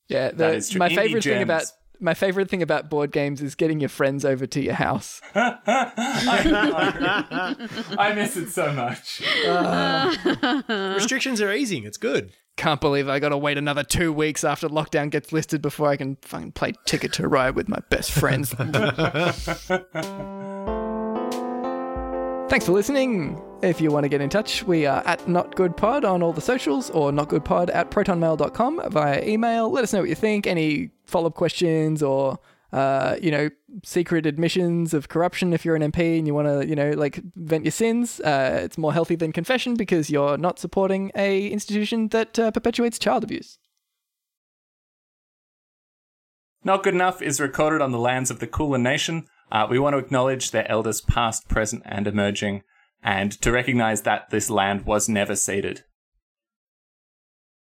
yeah. The, That is true. My Indie favorite thing gems. about my favorite thing about board games is getting your friends over to your house. (laughs) I miss it so much. Uh. Restrictions are easing. It's good. Can't believe I gotta wait another two weeks after lockdown gets lifted before I can fucking play Ticket to Ride with my best friends. (laughs) Thanks for listening. If you want to get in touch, we are at NotGoodPod on all the socials or notgoodpod at protonmail.com via email. Let us know what you think, any follow up questions or, uh, you know, secret admissions of corruption if you're an MP and you want to, you know, like vent your sins. Uh, it's more healthy than confession because you're not supporting a institution that uh, perpetuates child abuse. Not Good Enough is recorded on the lands of the Kulin Nation. Uh, we want to acknowledge their elders past, present, and emerging, and to recognize that this land was never ceded.